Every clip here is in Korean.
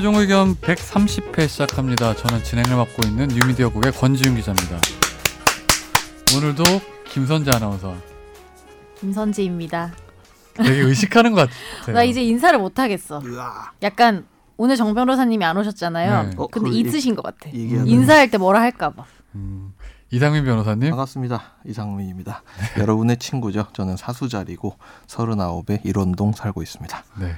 최종 의견 130회 시작합니다. 저는 진행을 맡고 있는 뉴미디어국의 권지윤 기자입니다. 오늘도 김선재 아나운서. 김선지입니다. 되게 의식하는 것 같아요. 나 이제 인사를 못 하겠어. 약간 오늘 정 변호사님이 안 오셨잖아요. 네. 어, 근데 있으신 것 같아. 얘기하는- 인사할 때 뭐라 할까 봐. 음, 이상민 변호사님. 반갑습니다. 이상민입니다. 여러분의 친구죠. 저는 사수자리고 서른아홉에 일원동 살고 있습니다. 네.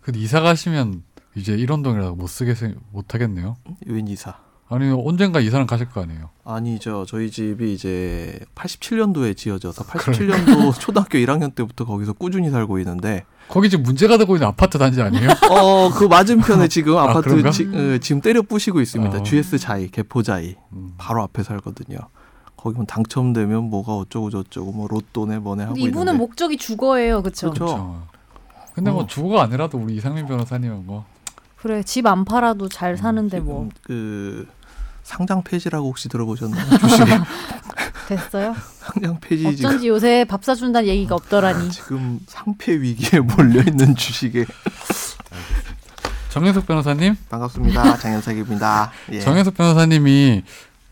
근데 이사 가시면 이제 일원동이라고 못 쓰게 생- 못 하겠네요. 웬 이사? 아니 언젠가 이사는 가실 거 아니에요. 아니죠. 저희 집이 이제 87년도에 지어져서 87년도 초등학교 1학년 때부터 거기서 꾸준히 살고 있는데 거기 지금 문제가 되고 있는 아파트 단지 아니에요? 어 그 맞은편에 지금 아, 아파트 그런가? 지, 어, 지금 때려 부시고 있습니다. 어. GS 자이, 개포 자이 음. 바로 앞에 살거든요. 거기면 당첨되면 뭐가 어쩌고 저쩌고 뭐 로또네 뭐네 하고 이분은 있는데 목적이 주거예요, 그렇죠? 그렇죠. 근데 뭐 어. 주거가 아니라도 우리 이상민 변호사님은 뭐 그래 집 안 팔아도 잘 사는데 뭐 지금 그 상장 폐지라고 혹시 들어보셨나요? 됐어요? 상장 폐지 지금 어쩐지 요새 밥 사준다는 얘기가 없더라니. 지금 상폐 위기에 몰려 있는 주식에 정현석 변호사님. 반갑습니다. 장현석입니다. 예. 정현석 변호사님이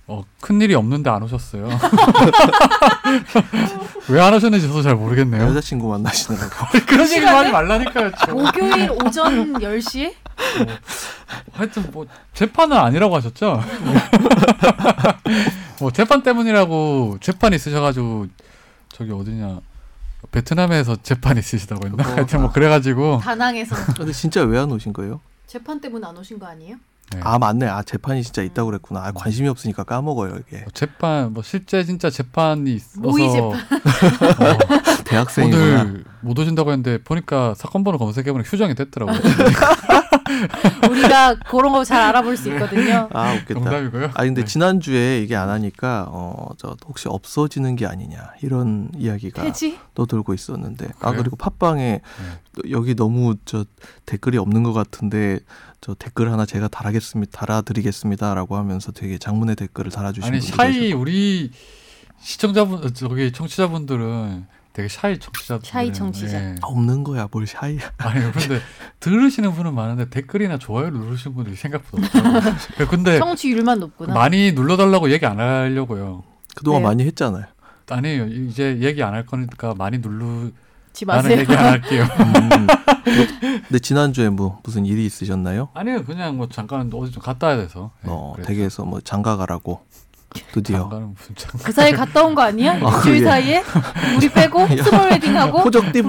어, 큰 일이 없는데 안 오셨어요. 왜 안 오셨는지 저도 잘 모르겠네요. 여자친구 만나시느라고 그런 얘기 하지 말라니까요. 저. 목요일 오전 10시에? 하여튼 뭐 재판은 아니라고 하셨죠? 뭐 재판 때문이라고 재판 있으셔가지고 저기 어디냐 베트남에서 재판 있으시다고 했나? 하여튼 뭐 그래가지고 다낭에서 근데 진짜 왜 안 오신 거예요? 재판 때문에 안 오신 거 아니에요? 네. 아 맞네. 아 재판이 진짜 있다고 그랬구나. 아, 관심이 없으니까 까먹어요 이게. 뭐 재판 뭐 실제 진짜 재판이 있어서 모의 재판. 어, 대학생이구나. 오늘 못 오신다고 했는데 보니까 사건 번호 검색해보니 휴정이 됐더라고요. 우리가 그런 거 잘 알아볼 수 있거든요. 아 웃겠다. 농담이고요. 아 근데 네. 지난 주에 이게 안 하니까 어저 혹시 없어지는 게 아니냐 이런 이야기가 폐지? 또 돌고 있었는데 아 그래요? 그리고 팟빵에 또 여기 너무 저 댓글이 없는 것 같은데 저 댓글 하나 제가 달아겠습니다 달아드리겠습니다라고 하면서 되게 장문의 댓글을 달아주신 아니 shy. 우리 시청자분 어, 저기 청취자분들은 되게 shy 청취자들 shy 청취자. 없는 거야 뭘 shy야 아니 그런데 들으시는 분은 많은데 댓글이나 좋아요 누르신 분들이 생각보다 없어요. 근데 청취율만 높구나. 많이 눌러달라고 얘기 안 하려고요. 그동안 왜요? 많이 했잖아요. 아니에요 이제 얘기 안 할 거니까 많이 누르 지 나는 마세요. 얘기 안 할게요. 음. 근데 지난주에 뭐 무슨 일이 있으셨나요? 아니요 그냥 뭐 잠깐 어디 좀 갔다 와야 돼서. 네, 어 그래서. 댁에서 뭐 장가 가라고 드디어 잠깐은 무슨 잠깐. 그 사이 갔다 온 거 아니야? 아, 일주일 그게. 사이에 우리 빼고 small wedding하고 호적 않고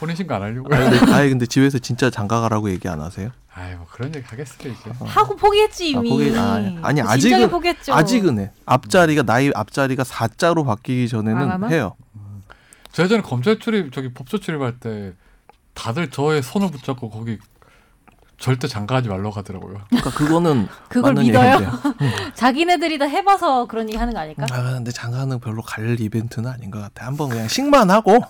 혼인신고 안 하려고요. 아니 근데, 아니, 근데 집에서 진짜 장가 가라고 얘기 안 하세요? 아이 뭐 그런 얘기 하겠어요 이제. 하고 포기했지 이미. 아, 포기- 아, 아니, 아직은- 포기했죠. 아직은 해. 앞자리가 나이 앞자리가 4자로 바뀌기 전에는 아, 아마? 해요. 저 예전에 검찰 출입 저기 법조 출입할 때 다들 저의 손을 붙잡고 거기 절대 장가하지 말라고 하더라고요. 그러니까 그거는 그걸 믿어요? 자기네들이 다 해봐서 그런 얘기 하는 거 아닐까? 아 근데 장가는 별로 갈 이벤트는 아닌 것 같아. 한번 그냥 식만 하고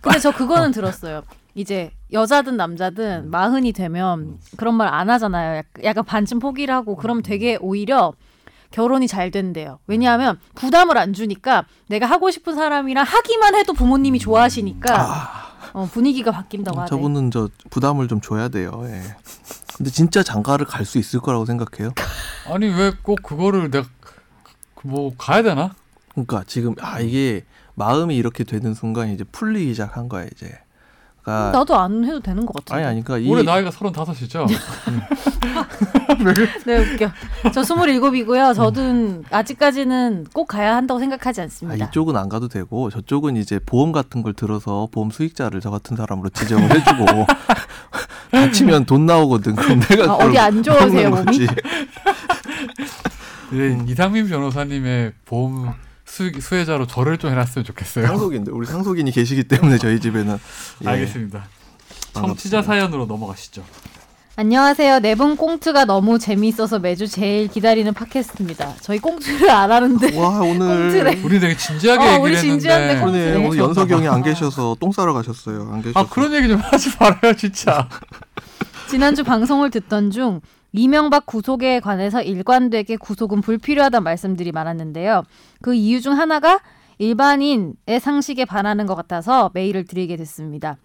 근데 저 그거는 들었어요. 이제 여자든 남자든 마흔이 되면 그런 말 안 하잖아요. 약- 약간 반쯤 포기를 하고 그럼 되게 오히려 결혼이 잘 된대요. 왜냐하면 부담을 안 주니까 내가 하고 싶은 사람이랑 하기만 해도 부모님이 좋아하시니까 어, 분위기가 바뀐다고 하대. 저분은 저 부담을 좀 줘야 돼요. 예. 근데 진짜 장가를 갈 수 있을 거라고 생각해요. 아니 왜 꼭 그거를 내가 그- 뭐 가야 되나? 그러니까 지금 아 이게 마음이 이렇게 되는 순간 이제 풀리기 시작한 거야 이제. 그러니까 나도 안 해도 되는 것 같은데. 아니 아니 그러니까 이 올해 나이가 서른다섯이죠. 네, 웃겨. 저 스물일곱이고요. 저는 아직까지는 꼭 가야 한다고 생각하지 아, 않습니다. 이쪽은 안 가도 되고 저쪽은 이제 보험 같은 걸 들어서 보험 수익자를 저 같은 사람으로 지정을 해주고 다치면 돈 나오거든. 그럼 내가 아, 어디 안 좋으세요, 몸이? 네, 이상민 변호사님의 보험 수, 수혜자로 저를 좀 해놨으면 좋겠어요. 상속인데 우리 상속인이 계시기 때문에 저희 집에는 예. 알겠습니다. 청취자 반갑습니다. 사연으로 넘어가시죠. 안녕하세요. 네 분 꽁트가 너무 재미있어서 매주 제일 기다리는 팟캐스트입니다. 저희 꽁트를 안 하는데. 와 오늘 꽁트래. 우리 되게 진지하게 어, 얘기를 우리 진지한데 했는데 네. 오늘 연석이 형이 안 계셔서 똥 싸러 가셨어요. 안 계셔서. 아 그런 얘기 좀 하지 말아요 진짜. 지난주 방송을 듣던 중 이명박 구속에 관해서 일관되게 구속은 불필요하다는 말씀들이 많았는데요. 그 이유 중 하나가 일반인의 상식에 반하는 것 같아서 메일을 드리게 됐습니다.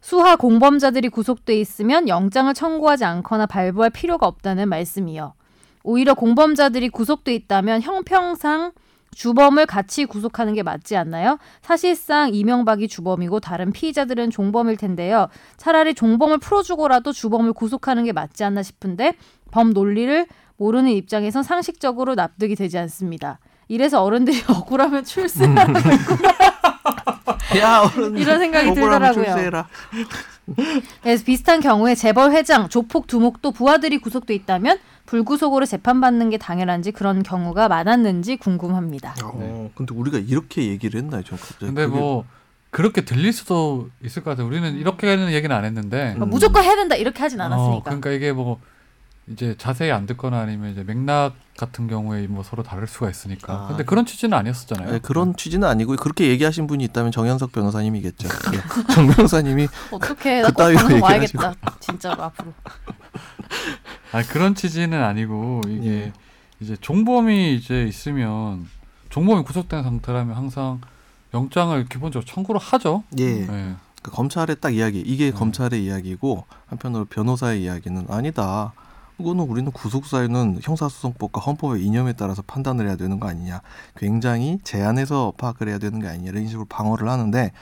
수하 공범자들이 구속돼 있으면 영장을 청구하지 않거나 발부할 필요가 없다는 말씀이요. 오히려 공범자들이 구속돼 있다면 형평상 주범을 같이 구속하는 게 맞지 않나요? 사실상 이명박이 주범이고 다른 피의자들은 종범일 텐데요. 차라리 종범을 풀어주고라도 주범을 구속하는 게 맞지 않나 싶은데 범 논리를 모르는 입장에선 상식적으로 납득이 되지 않습니다. 이래서 어른들이 억울하면 출세하는 야 어른 이런 생각이 억울하면 들더라고요. 출세해라. 그래서 비슷한 경우에 재벌 회장, 조폭 두목도 부하들이 구속돼 있다면 불구속으로 재판받는 게 당연한지 그런 경우가 많았는지 궁금합니다. 어, 근데 우리가 이렇게 얘기를 했나요? 전 갑자기. 근데 뭐 그렇게 들릴 수도 있을 것 같아요. 우리는 이렇게는 얘기는 안 했는데. 음. 무조건 해야 된다 이렇게 하진 어, 않았으니까. 그러니까 이게 뭐 이제 자세히 안 듣거나 아니면 이제 맥락 같은 경우에 뭐 서로 다를 수가 있으니까. 아. 근데 그런 취지는 아니었었잖아요. 네, 그런 취지는 아니고 그렇게 얘기하신 분이 있다면 정현석 변호사님이겠죠. 예. 정 변호사님이 어떻게 그 따위로 방송 얘기하시고. 와야겠다. 진짜로 앞으로. 아니 그런 취지는 아니고 이게 예. 이제 종범이 이제 있으면 종범이 구속된 상태라면 항상 영장을 기본적으로 청구를 하죠. 예 네. 그 검찰의 딱 이야기 이게 검찰의 이야기고 한편으로 변호사의 이야기는 아니다. 이거는 우리는 구속 사유는 형사소송법과 헌법의 이념에 따라서 판단을 해야 되는 거 아니냐. 굉장히 제한해서 파악을 해야 되는 게 아니냐 이런 식으로 방어를 하는데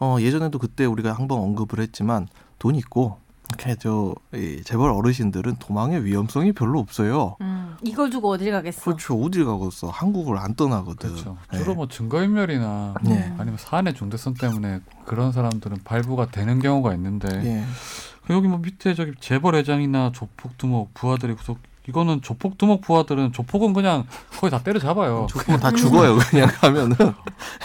어, 예전에도 그때 우리가 한 번 언급을 했지만 돈 있고 이렇게 저 이, 재벌 어르신들은 도망의 위험성이 별로 없어요. 음, 이걸 두고 어딜 가겠어. 그렇죠. 어딜 가겠어. 한국을 안 떠나거든. 그렇죠. 예. 주로 뭐 증거인멸이나 네. 아니면 사안의 중대성 때문에 그런 사람들은 발부가 되는 경우가 있는데 예. 여기 뭐 밑에 저기 재벌 회장이나 조폭 두목 부하들이 구속 이거는 조폭 두목 부하들은 조폭은 그냥 거의 다 때려잡아요. 조금은 다 죽어요. 그냥 가면은.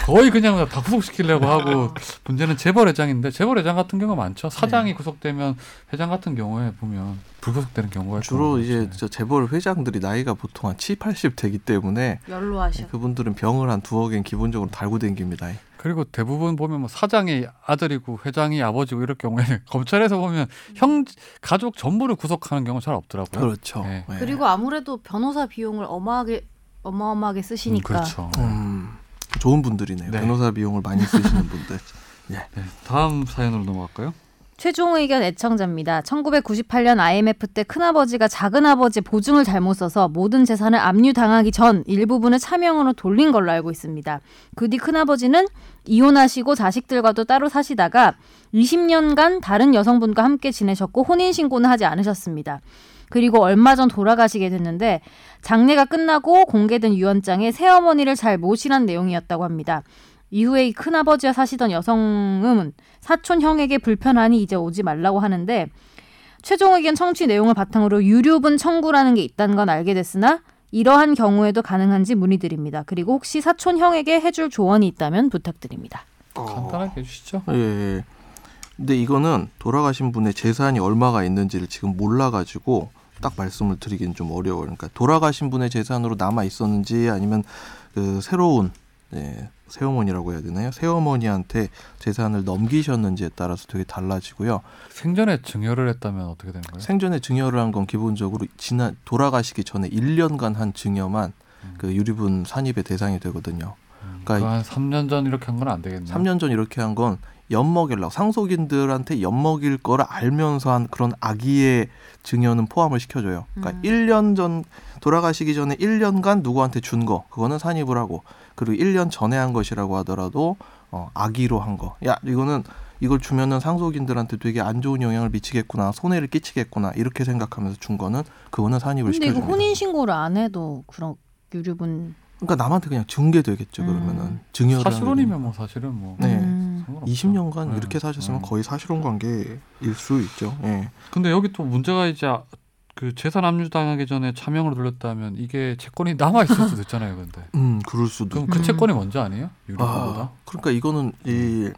거의 그냥 다 구속시키려고 하고 문제는 재벌 회장인데 재벌 회장 같은 경우가 많죠. 사장이 네. 구속되면 회장 같은 경우에 보면 불구속되는 경우가 주로. 이제 저 재벌 회장들이 나이가 보통 한 7, 80 되기 때문에 연로하셔. 그분들은 병을 한 두억엔 기본적으로 달고 댕깁니다. 그리고 대부분 보면 뭐 사장이 아들이고 회장이 아버지고 이럴 경우에는 검찰에서 보면 형 가족 전부를 구속하는 경우 잘 없더라고요. 그렇죠. 네. 네. 그리고 아무래도 변호사 비용을 어마하게 어마어마하게 음, 쓰시니까 그렇죠. 음, 좋은 분들이네요. 네. 변호사 비용을 많이 쓰시는 분들. 네, 다음 사연으로 넘어갈까요? 최종 의견 애청자입니다. 1998년 IMF 때 큰아버지가 작은아버지 보증을 잘못 써서 모든 재산을 압류당하기 전 일부분을 차명으로 돌린 걸로 알고 있습니다. 그 뒤 큰아버지는 이혼하시고 자식들과도 따로 사시다가 20년간 다른 여성분과 함께 지내셨고 혼인신고는 하지 않으셨습니다. 그리고 얼마 전 돌아가시게 됐는데 장례가 끝나고 공개된 유언장에 새어머니를 잘 모시란 내용이었다고 합니다. 이후에 이 큰아버지와 사시던 여성은 사촌 형에게 불편하니 이제 오지 말라고 하는데 최종 의견 청취 내용을 바탕으로 유류분 청구라는 게 있다는 건 알게 됐으나 이러한 경우에도 가능한지 문의드립니다. 그리고 혹시 사촌 형에게 해줄 조언이 있다면 부탁드립니다. 간단하게 해주시죠. 예, 예. 근데 이거는 돌아가신 분의 재산이 얼마가 있는지를 지금 몰라가지고 딱 말씀을 드리긴 좀 어려워요. 그러니까 돌아가신 분의 재산으로 남아 있었는지 아니면 그 새로운 예, 새어머니라고 해야 되나요? 새어머니한테 재산을 넘기셨는지에 따라서 되게 달라지고요. 생전에 증여를 했다면 어떻게 되는 거예요? 생전에 증여를 한 건 기본적으로 지난 돌아가시기 전에 1년간 한 증여만 음. 그 유류분 산입의 대상이 되거든요. 그한 그러니까 3년 전 이렇게 한 건 안 되겠네요. 3년 전 이렇게 한 건 엿먹이려고 상속인들한테 엿먹일 거를 알면서 한 그런 악의의 증여는 포함을 시켜줘요. 그러니까 음. 1년 전 돌아가시기 전에 1년간 누구한테 준 거 그거는 산입을 하고 그리고 1년 전에 한 것이라고 하더라도 어, 악의로 한 거. 야 이거는 이걸 주면은 상속인들한테 되게 안 좋은 영향을 미치겠구나 손해를 끼치겠구나 이렇게 생각하면서 준 거는 그거는 산입을 근데 이거 시켜줍니다. 혼인 신고를 안 해도 그런 유류분 그러니까 남한테 그냥 증계되겠죠 음. 그러면은 증여를 사실혼이면 뭐 사실은 뭐 네. 음. 상관없죠. 20년간 네. 이렇게 사셨으면 음. 거의 사실혼 관계일 수 있죠. 예. 근데 여기 또 문제가 이제 아- 그 재산 압류 당하기 전에 차명으로 돌렸다면 이게 채권이 남아 있을 수도 있잖아요. 근데 음, 그럴 수도. 그럼. 그 음. 채권이 먼저 아니에요? 유리보다? 아, 그러니까 이거는 이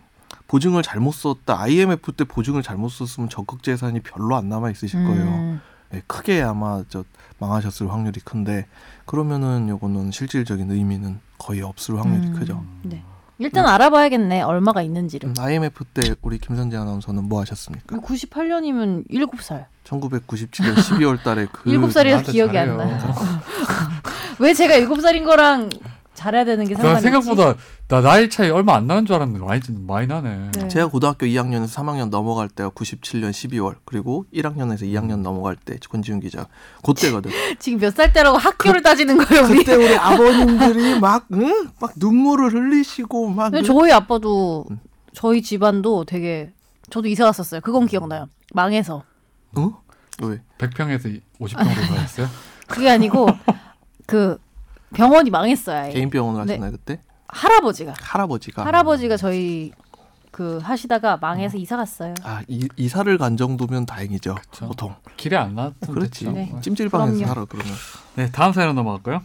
보증을 잘못 썼다. IMF 때 보증을 잘못 썼으면 적극 재산이 별로 안 남아 있으실 거예요. 음. 예, 크게 아마 저 망하셨을 확률이 큰데 그러면은 요거는 실질적인 의미는 거의 없을 확률이 음. 크죠. 네. 일단 알아봐야겠네. 얼마가 있는지를. 음, IMF 때 우리 김선재 아나운서는 뭐 하셨습니까? 98년이면 7살. 1997년 12월 달에 그 7살이라서 나한테 기억이 안 잘해요. 나요. 왜 제가 7살인 거랑 잘해야 되는 게그 상관이 생각보다 나 나이 차이 얼마 안 나는 줄 알았는데 많이 많이 나네. 네. 제가 고등학교 2학년에서 3학년 넘어갈 때가 97년 12월 그리고 1학년에서 음. 2학년 넘어갈 때 권지윤 기자 그때거든. 지금 몇 살 때라고 학교를 따지는 거예요, 우리. 그때 우리 아버님들이 막, 응? 막 눈물을 흘리시고 막. 근데 저희 아빠도 저희 집안도 되게 저도 이사 갔었어요. 그건 기억나요. 망해서. 응? 왜? 100평에서 50평으로 가셨어요? 그게 아니고 그 병원이 망했어요. 아예. 개인 병원을 네. 하셨나요 그때? 할아버지가 할아버지가. 할아버지가 저희 그 하시다가 망해서 이사 갔어요. 아 이, 이사를 간 정도면 다행이죠. 그쵸. 보통. 길에 안 나왔으면 그렇지. 됐죠. 네. 찜질방에서 그럼요. 살아 그러면. 네, 다음 사연 넘어갈까요?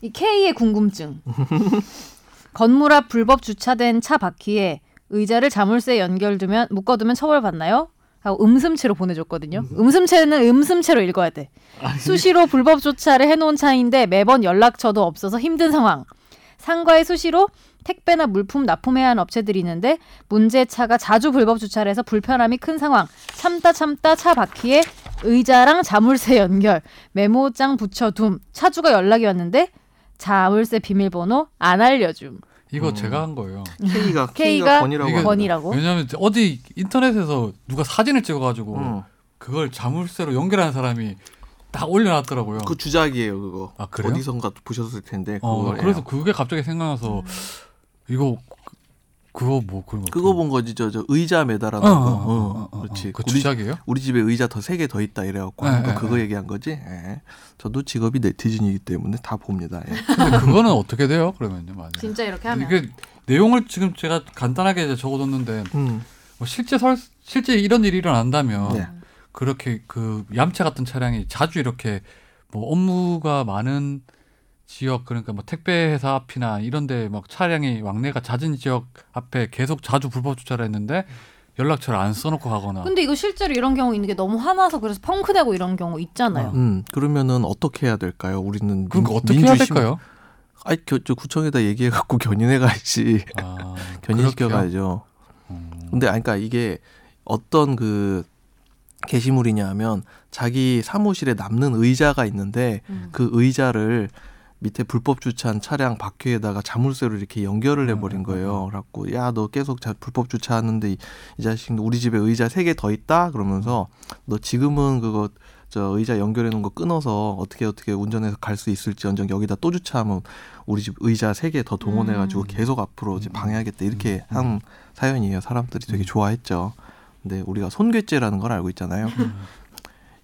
이 K의 궁금증. 건물 앞 불법 주차된 차 바퀴에 의자를 자물쇠 연결두면 묶어두면 처벌받나요? 하고 음슴체로 보내줬거든요. 음슴체는 음슴체로 읽어야 돼. 수시로 불법 주차를 해놓은 차인데 매번 연락처도 없어서 힘든 상황. 상가에 수시로 택배나 물품 납품해야 하는 업체들이 있는데 문제 차가 자주 불법 주차를 해서 불편함이 큰 상황. 참다 참다 차 바퀴에 의자랑 자물쇠 연결, 메모장 붙여둠. 차주가 연락이 왔는데 자물쇠 비밀번호 안 알려줌. 이거 음. 제가 한 거예요. K가 K가 K가 권이라고. 번이라고. 왜냐하면 어디 인터넷에서 누가 사진을 찍어가지고 응. 그걸 자물쇠로 연결하는 사람이 딱 올려놨더라고요. 그 주작이에요 그거. 아, 그래요? 어디선가 보셨을 텐데 어, 그거예요. 그래서 그게 갑자기 생각나서 이거 그- 그거 뭐 그런 거 그거 본 거지 저, 저 의자 매달아놓은 어, 거. 어, 어, 어, 어, 그렇지. 어, 그 우리, 주작이에요? 우리 집에 의자 더 세 개 더 있다 이래갖고 네, 네, 그거 네. 얘기한 거지. 예. 저도 직업이 네티즌이기 때문에 다 봅니다. 예. 근데 그거는 어떻게 돼요? 그러면요, 만약 진짜 이렇게 하면. 이게 내용을 지금 제가 간단하게 적어뒀는데 음. 뭐 실제 설 실제 이런 일이 일어난다면 네. 그렇게 그 얌체 같은 차량이 자주 이렇게 뭐 업무가 많은 지역 그러니까 뭐 택배 회사 앞이나 이런데 막 차량이 왕래가 잦은 지역 앞에 계속 자주 불법 주차를 했는데 연락처를 안 써놓고 가거나 근데 이거 실제로 이런 경우 있는 게 너무 화나서 그래서 펑크내고 이런 경우 있잖아요. 음. 그러면은 어떻게 해야 될까요? 우리는 그러니까 민- 어떻게 해야 민주심- 될까요? 아이 겨, 저 구청에다 얘기해 갖고 견인해 가야지. 아, 견인시켜? 가야죠. 음. 근데 아니 그러니까 이게 어떤 그 게시물이냐면 자기 사무실에 남는 의자가 있는데 음. 그 의자를 밑에 불법 주차한 차량 바퀴에다가 자물쇠로 이렇게 연결을 해버린 음, 음, 거예요. 그래갖고 야 너 계속 자, 불법 주차하는데 이, 이 자식 우리 집에 의자 세 개 더 있다 그러면서 너 지금은 그거 저 의자 연결해 놓은 거 끊어서 어떻게 어떻게 운전해서 갈 수 있을지 언정 여기다 또 주차하면 우리 집 의자 세 개 더 동원해가지고 음. 계속 앞으로 이제 음, 방해하겠다 이렇게 음, 한 사연이에요. 사람들이 되게 음. 좋아했죠. 근데 우리가 손괴죄라는 걸 알고 있잖아요. 음.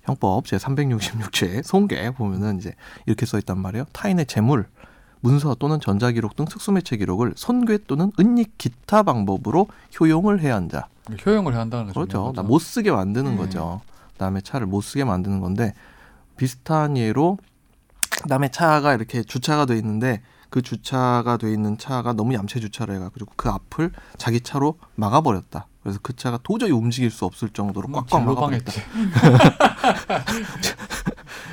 형법 제 366죄 손괴 보면은 이제 이렇게 써 있단 말이에요. 타인의 재물, 문서 또는 전자기록 등 특수매체 기록을 손괴 또는 은닉 기타 방법으로 효용을 해야 한다. 효용을 해야 한다는 거죠. 그렇죠. 나 못 쓰게 만드는 음. 거죠. 남의 차를 못 쓰게 만드는 건데 비슷한 예로 남의 차가 이렇게 주차가 돼 있는데 그 주차가 돼 있는 차가 너무 얌체 주차를 해가지고 그 앞을 자기 차로 막아버렸다. 그래서 그 차가 도저히 움직일 수 없을 정도로 꽉꽉 막아버렸다.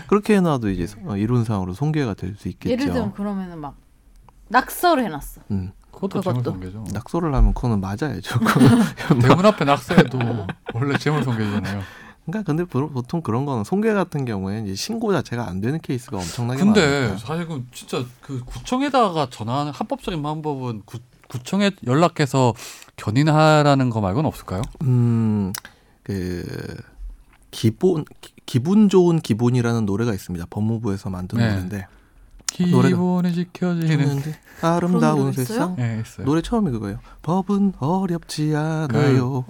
그렇게 해놔도 이제 어, 이론상으로 손괴가 될 수 있겠죠. 예를 들면 그러면은 막 낙서를 해놨어. 음, 그것도 그것도. 재물손괴죠. 낙서를 하면 그거는 맞아야죠. 대문 앞에 낙서해도 원래 재물손괴잖아요. 그러니까 근데 보- 보통 그런 거는 손괴 같은 경우에 이제 신고 자체가 안 되는 케이스가 엄청나게 근데 많아요. 사실 그 진짜 그 구청에다가 전화하는 합법적인 방법은 구, 구청에 연락해서 견인하라는 거 말고는 없을까요? 음, 그 기본 기- 기분 좋은 기본이라는 노래가 있습니다. 법무부에서 만든 네. 노래인데 기본이 지켜지는 아름다운 세상. 네 있어요. 노래 처음이 그거예요. 법은 어렵지 않아요.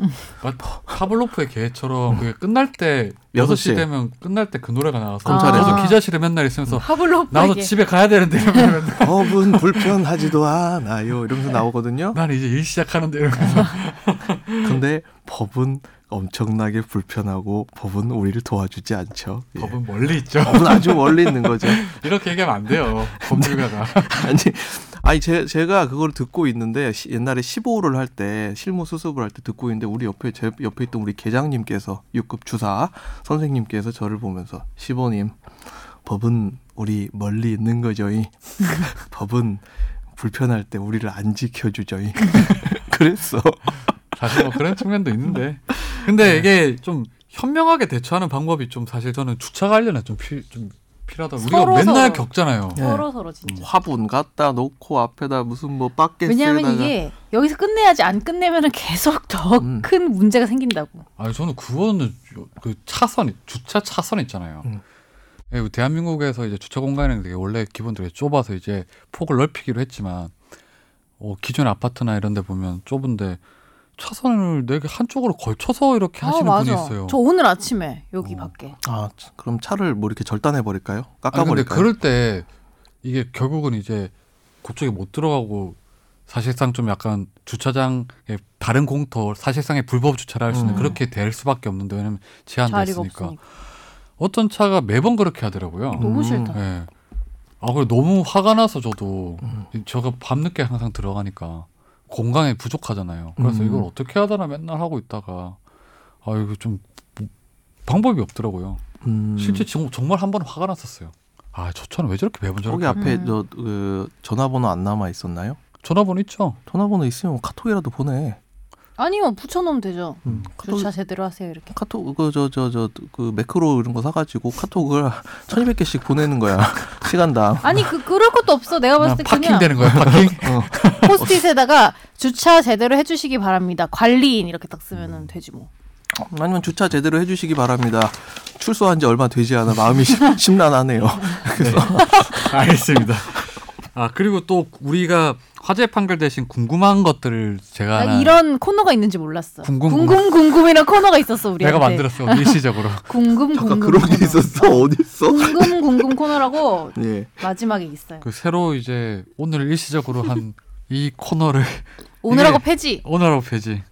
파블로프의 개처럼 그게 끝날 때 여섯 6시 시에. 되면 끝날 때 그 노래가 나와서 검찰에서. 그래서 기자실에 맨날 있으면서 파블로프 나도 집에 가야 되는데 이러면 법은 불편하지도 않아요. 이러면서 나오거든요. 나는 이제 일 시작하는데 이러면서 근데 법은 엄청나게 불편하고 법은 우리를 도와주지 않죠. 예. 법은 멀리 있죠. 법은 아주 멀리 있는 거죠. 이렇게 얘기하면 안 돼요. 법률가가. 아니, 아니 제, 제가 그걸 듣고 있는데 시- 옛날에 15호를 할 때 실무 수습을 할 때 듣고 있는데 우리 옆에 제 옆에 있던 우리 계장님께서 6급 주사 선생님께서 저를 보면서 15님 법은 우리 멀리 있는 거죠 이 법은 불편할 때 우리를 안 지켜주죠 이 그랬어. 사실 뭐 그런 측면도 있는데. 근데 이게 좀 현명하게 대처하는 방법이 좀 사실 저는 주차 관련해 좀 필, 좀 필요하다. 우리가 서로 맨날 서로. 겪잖아요. 예. 서로 서로 진짜. 화분 갖다 놓고 앞에다 무슨 뭐 바켓에다가 왜냐하면 이게 여기서 끝내야지 안 끝내면은 계속 더 음. 큰 문제가 생긴다고. 아니 저는 그거는 그 차선 주차 차선 있잖아요. 음. 예, 대한민국에서 이제 주차 공간이 되게 원래 기본적으로 좁아서 이제 폭을 넓히기로 했지만 어, 기존 아파트나 이런 데 보면 좁은데 차선을 내게 한쪽으로 걸쳐서 이렇게 하시는 아, 분이 맞아. 있어요. 저 오늘 아침에 여기 어. 밖에. 아 참, 그럼 차를 뭐 이렇게 절단해 버릴까요? 깎아 아니 근데 버릴까요? 그럴 때 이게 결국은 이제 그쪽에 못 들어가고 사실상 좀 약간 주차장에 다른 공터 사실상의 불법 주차를 할수 있는 음. 그렇게 될 수밖에 없는데 왜냐면 제한돼 자리가 있으니까 없으니까. 어떤 차가 매번 그렇게 하더라고요. 너무 음. 싫다. 예. 아, 그래 너무 화가 나서 저도 음. 제가 밤늦게 항상 들어가니까 공간이 부족하잖아요. 그래서 음. 이걸 어떻게 하다나 맨날 하고 있다가 아 이거 좀 뭐- 방법이 없더라고요. 음. 실제 지금 정말 한 번 화가 났었어요. 아, 저 차는 왜 저렇게 매번 저렇게 거기 앞에 음. 저 그 전화번호 안 남아 있었나요? 전화번호 있죠? 전화번호 있으면 카톡이라도 보내. 아니요 붙여놓으면 되죠. 음, 카톡 주차 제대로 하세요 이렇게. 카톡 그저저저그 매크로 이런 거 사가지고 카톡을 1200개씩 보내는 거야 시간당. 아니 그 그럴 것도 없어. 내가 봤을 때 파킹 그냥 되는 거야, 파킹. 어. 포스트잇에다가 주차 제대로 해주시기 바랍니다. 관리인 이렇게 딱 쓰면은 되지 뭐. 아니면 주차 제대로 해주시기 바랍니다. 출소한 지 얼마 되지 않아 마음이 심- 심란하네요. 그래서 알겠습니다. 아, 그리고 또 우리가 화재 판결 대신 궁금한 것들을 제가 나 하나 이런 코너가 있는지 몰랐어. 궁금- 궁금 궁금이란 코너가 있었어 우리한테. 내가 만들었어, 일시적으로. 궁금 잠깐 궁금 그런 게 코너. 있었어 어디 있어? 궁금 궁금 코너라고 예. 마지막에 있어요. 그 새로 이제 오늘 일시적으로 한 이 코너를 오늘하고 폐지. 오늘하고 폐지.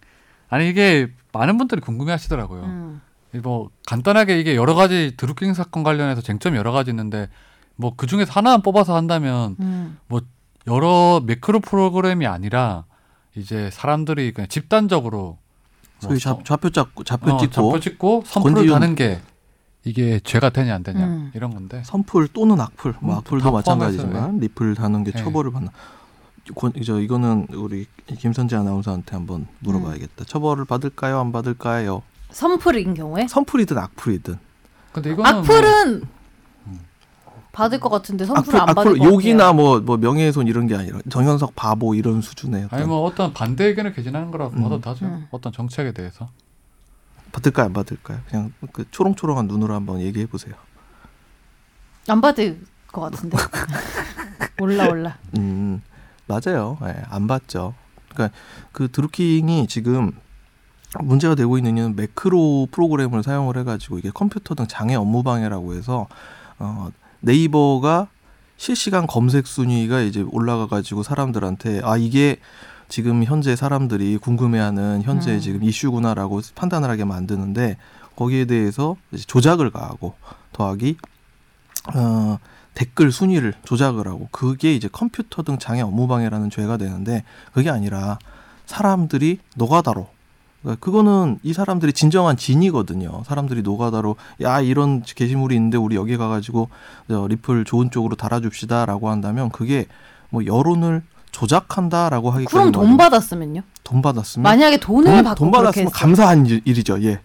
아니 이게 많은 분들이 궁금해하시더라고요. 음. 뭐 간단하게 이게 여러 가지 드루킹 사건 관련해서 쟁점이 여러 가지 있는데 뭐 그 중에서 하나만 뽑아서 한다면 음. 여러 매크로 프로그램이 아니라 이제 사람들이 그냥 집단적으로 뭐 소위 좌, 좌표 잡고 좌표 어, 찍고 좌표 찍고 선풀을 다는 게 이게 죄가 되냐 안 되냐 음. 이런 건데 선풀 또는 악플, 뭐 음, 악플도 다 마찬가지지만 리플 다는 게 네. 처벌을 받나? 권- 저 이거는 우리 김선재 아나운서한테 한번 물어봐야겠다. 처벌을 받을까요, 안 받을까요? 선풀인 경우에 선풀이든 악플이든. 근데 이거는 뭐 악플은 받을 것 같은데 선풀은 안 받을 악플 것 욕이나. 뭐, 뭐 명예훼손 이런 게 아니라 정현석 바보 이런 수준의 어떤 아니 뭐 어떤 반대 의견을 개진하는 거라고 음. 봐도 다죠. 음. 어떤 정책에 대해서. 받을까요, 안 받을까요? 그냥 그 초롱초롱한 눈으로 한번 얘기해 보세요. 안 받을 것 같은데. 몰라 몰라. 음, 맞아요. 예, 안 받죠. 그러니까 그 드루킹이 지금 문제가 되고 있는 이유는 매크로 프로그램을 사용을 해가지고 이게 컴퓨터 등 장애 업무 방해라고 해서 어, 네이버가 실시간 검색 순위가 이제 올라가 가지고 사람들한테 아 이게 지금 현재 사람들이 궁금해하는 현재 음. 지금 이슈구나라고 판단을 하게 만드는데 거기에 대해서 조작을 가하고 더하기 어, 댓글 순위를 조작을 하고 그게 이제 컴퓨터 등 장애 업무 방해라는 죄가 되는데 그게 아니라 사람들이 노가다로 그러니까 그거는 이 사람들이 진정한 진이거든요. 사람들이 노가다로 야 이런 게시물이 있는데 우리 여기 가가지고 저 리플 좋은 쪽으로 달아줍시다라고 한다면 그게 뭐 여론을 조작한다라고 하기까지 그럼 돈 받았으면요? 돈 받았으면 만약에 돈을 돈, 받고 돈 받았으면. 감사한 일- 일이죠. 예.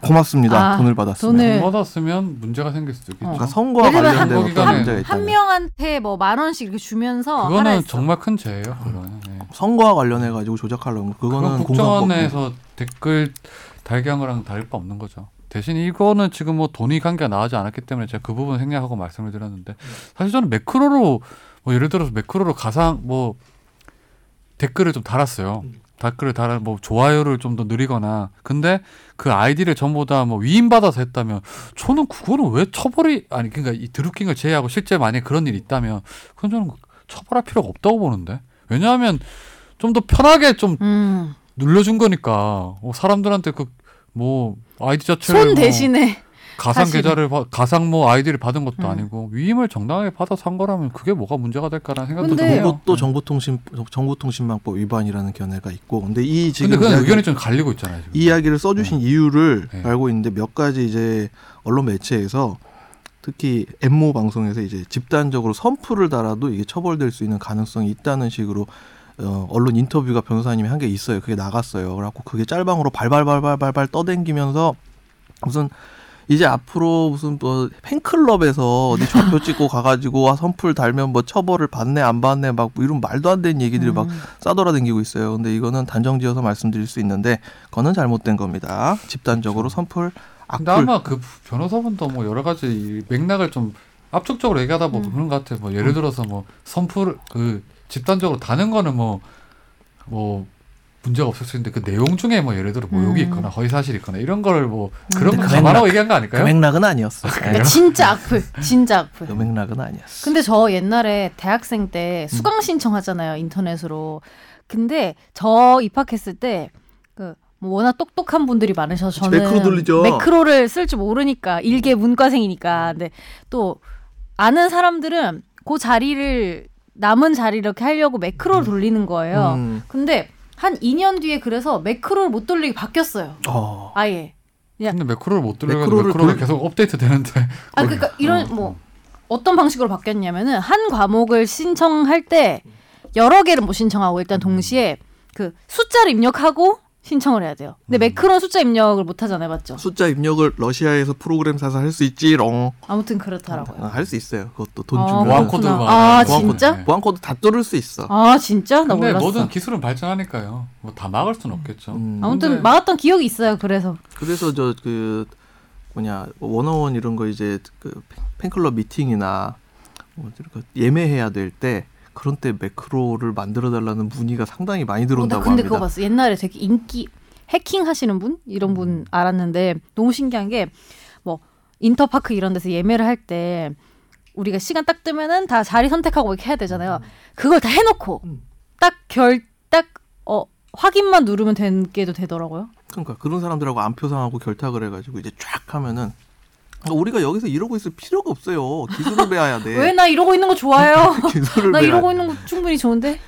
고맙습니다. 아, 돈을 받았으면. 돈을- 돈 받았으면 문제가 생길 수도 있겠죠. 어. 그러니까 선거와 관련된 한- 어떤 문제가 한 있다면 한 명한테 뭐 만 원씩 이렇게 주면서 그거는. 정말 큰 죄예요. 그거는. 예. 선거와 관련해 가지고 조작하려는 거 그건 그거는 국정원에서 댓글 달게 한 거랑 다를 바 없는 거죠. 대신 이거는 지금 뭐 돈이 관계가 나오지 않았기 때문에 제가 그 부분 생략하고 말씀을 드렸는데 사실 저는 매크로로 뭐 예를 들어서 매크로로 가상 뭐 댓글을 좀 달았어요. 댓글을 달아 뭐 좋아요를 좀 더 느리거나. 근데 그 아이디를 전부 다 뭐 위임받아서 했다면 저는 그거는 왜 처벌이 아니 그러니까 이 드루킹을 제외하고 실제 만약 그런 일이 있다면 그건 저는 처벌할 필요가 없다고 보는데. 왜냐하면 좀 더 편하게 좀 음. 눌러준 거니까. 어, 사람들한테 그 뭐 아이디 자체를 손뭐 대신에 가상 사실은. 계좌를 받- 가상 뭐 아이디를 받은 것도 음. 아니고 위임을 정당하게 받아서 한 거라면 그게 뭐가 문제가 될까라는 생각도 드네요. 그것도 정보통신 정보통신망법 위반이라는 견해가 있고 근데 이 지금 근데 그건 의견이 좀 갈리고 있잖아요. 지금. 이 이야기를 써주신 이유를 네. 알고 있는데 몇 가지 이제 언론 매체에서 특히 엠모 방송에서 이제 집단적으로 선풀을 달아도 이게 처벌될 수 있는 가능성이 있다는 식으로 어, 언론 인터뷰가 변호사님이 한 게 있어요. 그게 나갔어요. 그래갖고 그게 짤방으로 발발발발발발 떠댕기면서 무슨 이제 앞으로 무슨 뭐 팬클럽에서 어디 좌표 찍고 가가지고 와 선풀 달면 뭐 처벌을 받네 안 받네 막 뭐 이런 말도 안 되는 얘기들이 막 음. 싸돌아다니고 있어요. 근데 이거는 단정지어서 말씀드릴 수 있는데 그거는 잘못된 겁니다. 집단적으로 선풀 근데 악플 아마 그 변호사분도 뭐 여러 가지 이 맥락을 좀 압축적으로 얘기하다 보면 음. 그런 것 같아요. 뭐 예를 들어서 뭐 선풀 그 집단적으로 다는 거는 뭐뭐 문제가 없을 수 있는데 그 내용 중에 뭐 예를 들어 모욕이 음. 있거나 허위 사실이 있거나 이런 걸뭐 음. 그런 근데 거그 감안하고 얘기한 거그 아닐까요? 맥락은 아니었어. 그러니까 진짜 악플, 진짜 악플. 그 맥락은 아니었어. 근데 저 옛날에 대학생 때 수강 신청하잖아요 인터넷으로. 근데 저 입학했을 때 그 뭐 워낙 똑똑한 분들이 많으셔서 저는 매크로 돌리죠. 매크로를 쓸 줄 모르니까 일개 문과생이니까. 근데 또 아는 사람들은 그 자리를 남은 자리 이렇게 하려고 매크로를 돌리는 거예요. 음. 근데 한 2년 뒤에 그래서 매크로를 못 돌리게 바뀌었어요. 어. 아예. 근데 매크로를 못 들려고 매크로를 매크로가 돌- 계속 업데이트 되는데 아 그러니까 이런 뭐 어떤 방식으로 바뀌었냐면은 한 과목을 신청할 때 여러 개를 못 신청하고 일단 동시에 그 숫자를 입력하고 신청을 해야 돼요. 근데 매크로는 숫자 입력을 못 하잖아요, 맞죠? 숫자 입력을 러시아에서 프로그램 사서 할 수 있지롱. 아무튼 그렇더라고요. 할수 있어요. 그것도 돈 아, 주면. 보안. 코드 아 진짜? 네. 보안 코드 다 뚫을 수 있어. 아 진짜? 나 근데 몰랐어. 모든 기술은 발전하니까요. 뭐 다 막을 수는 없겠죠. 음. 아무튼 근데- 막았던 기억이 있어요. 그래서 그래서 저 그 뭐냐 Wanna One 이런 거 이제 그 팬클럽 미팅이나 뭐 이렇게 예매해야 될 때 그런 때 매크로를 만들어 달라는 문의가 상당히 많이 어, 나 들어온다고 근데 합니다. 그거 봤어. 옛날에 되게 인기 해킹 하시는 분 이런 분 알았는데 너무 신기한 게 뭐 인터파크 이런 데서 예매를 할 때 우리가 시간 딱 뜨면은 다 자리 선택하고 이렇게 해야 되잖아요. 그걸 다 해놓고 음. 딱결 딱 어 확인만 누르면 되게도 되더라고요. 그러니까 그런 사람들하고 안표 상하고 결탁을 해가지고 이제 쫙 하면은 우리가 여기서 이러고 있을 필요가 없어요. 기술을 배워야 돼. 왜 나 이러고 있는 거 좋아요? 기술을 나 배워야 이러고 돼. 있는 거 충분히 좋은데.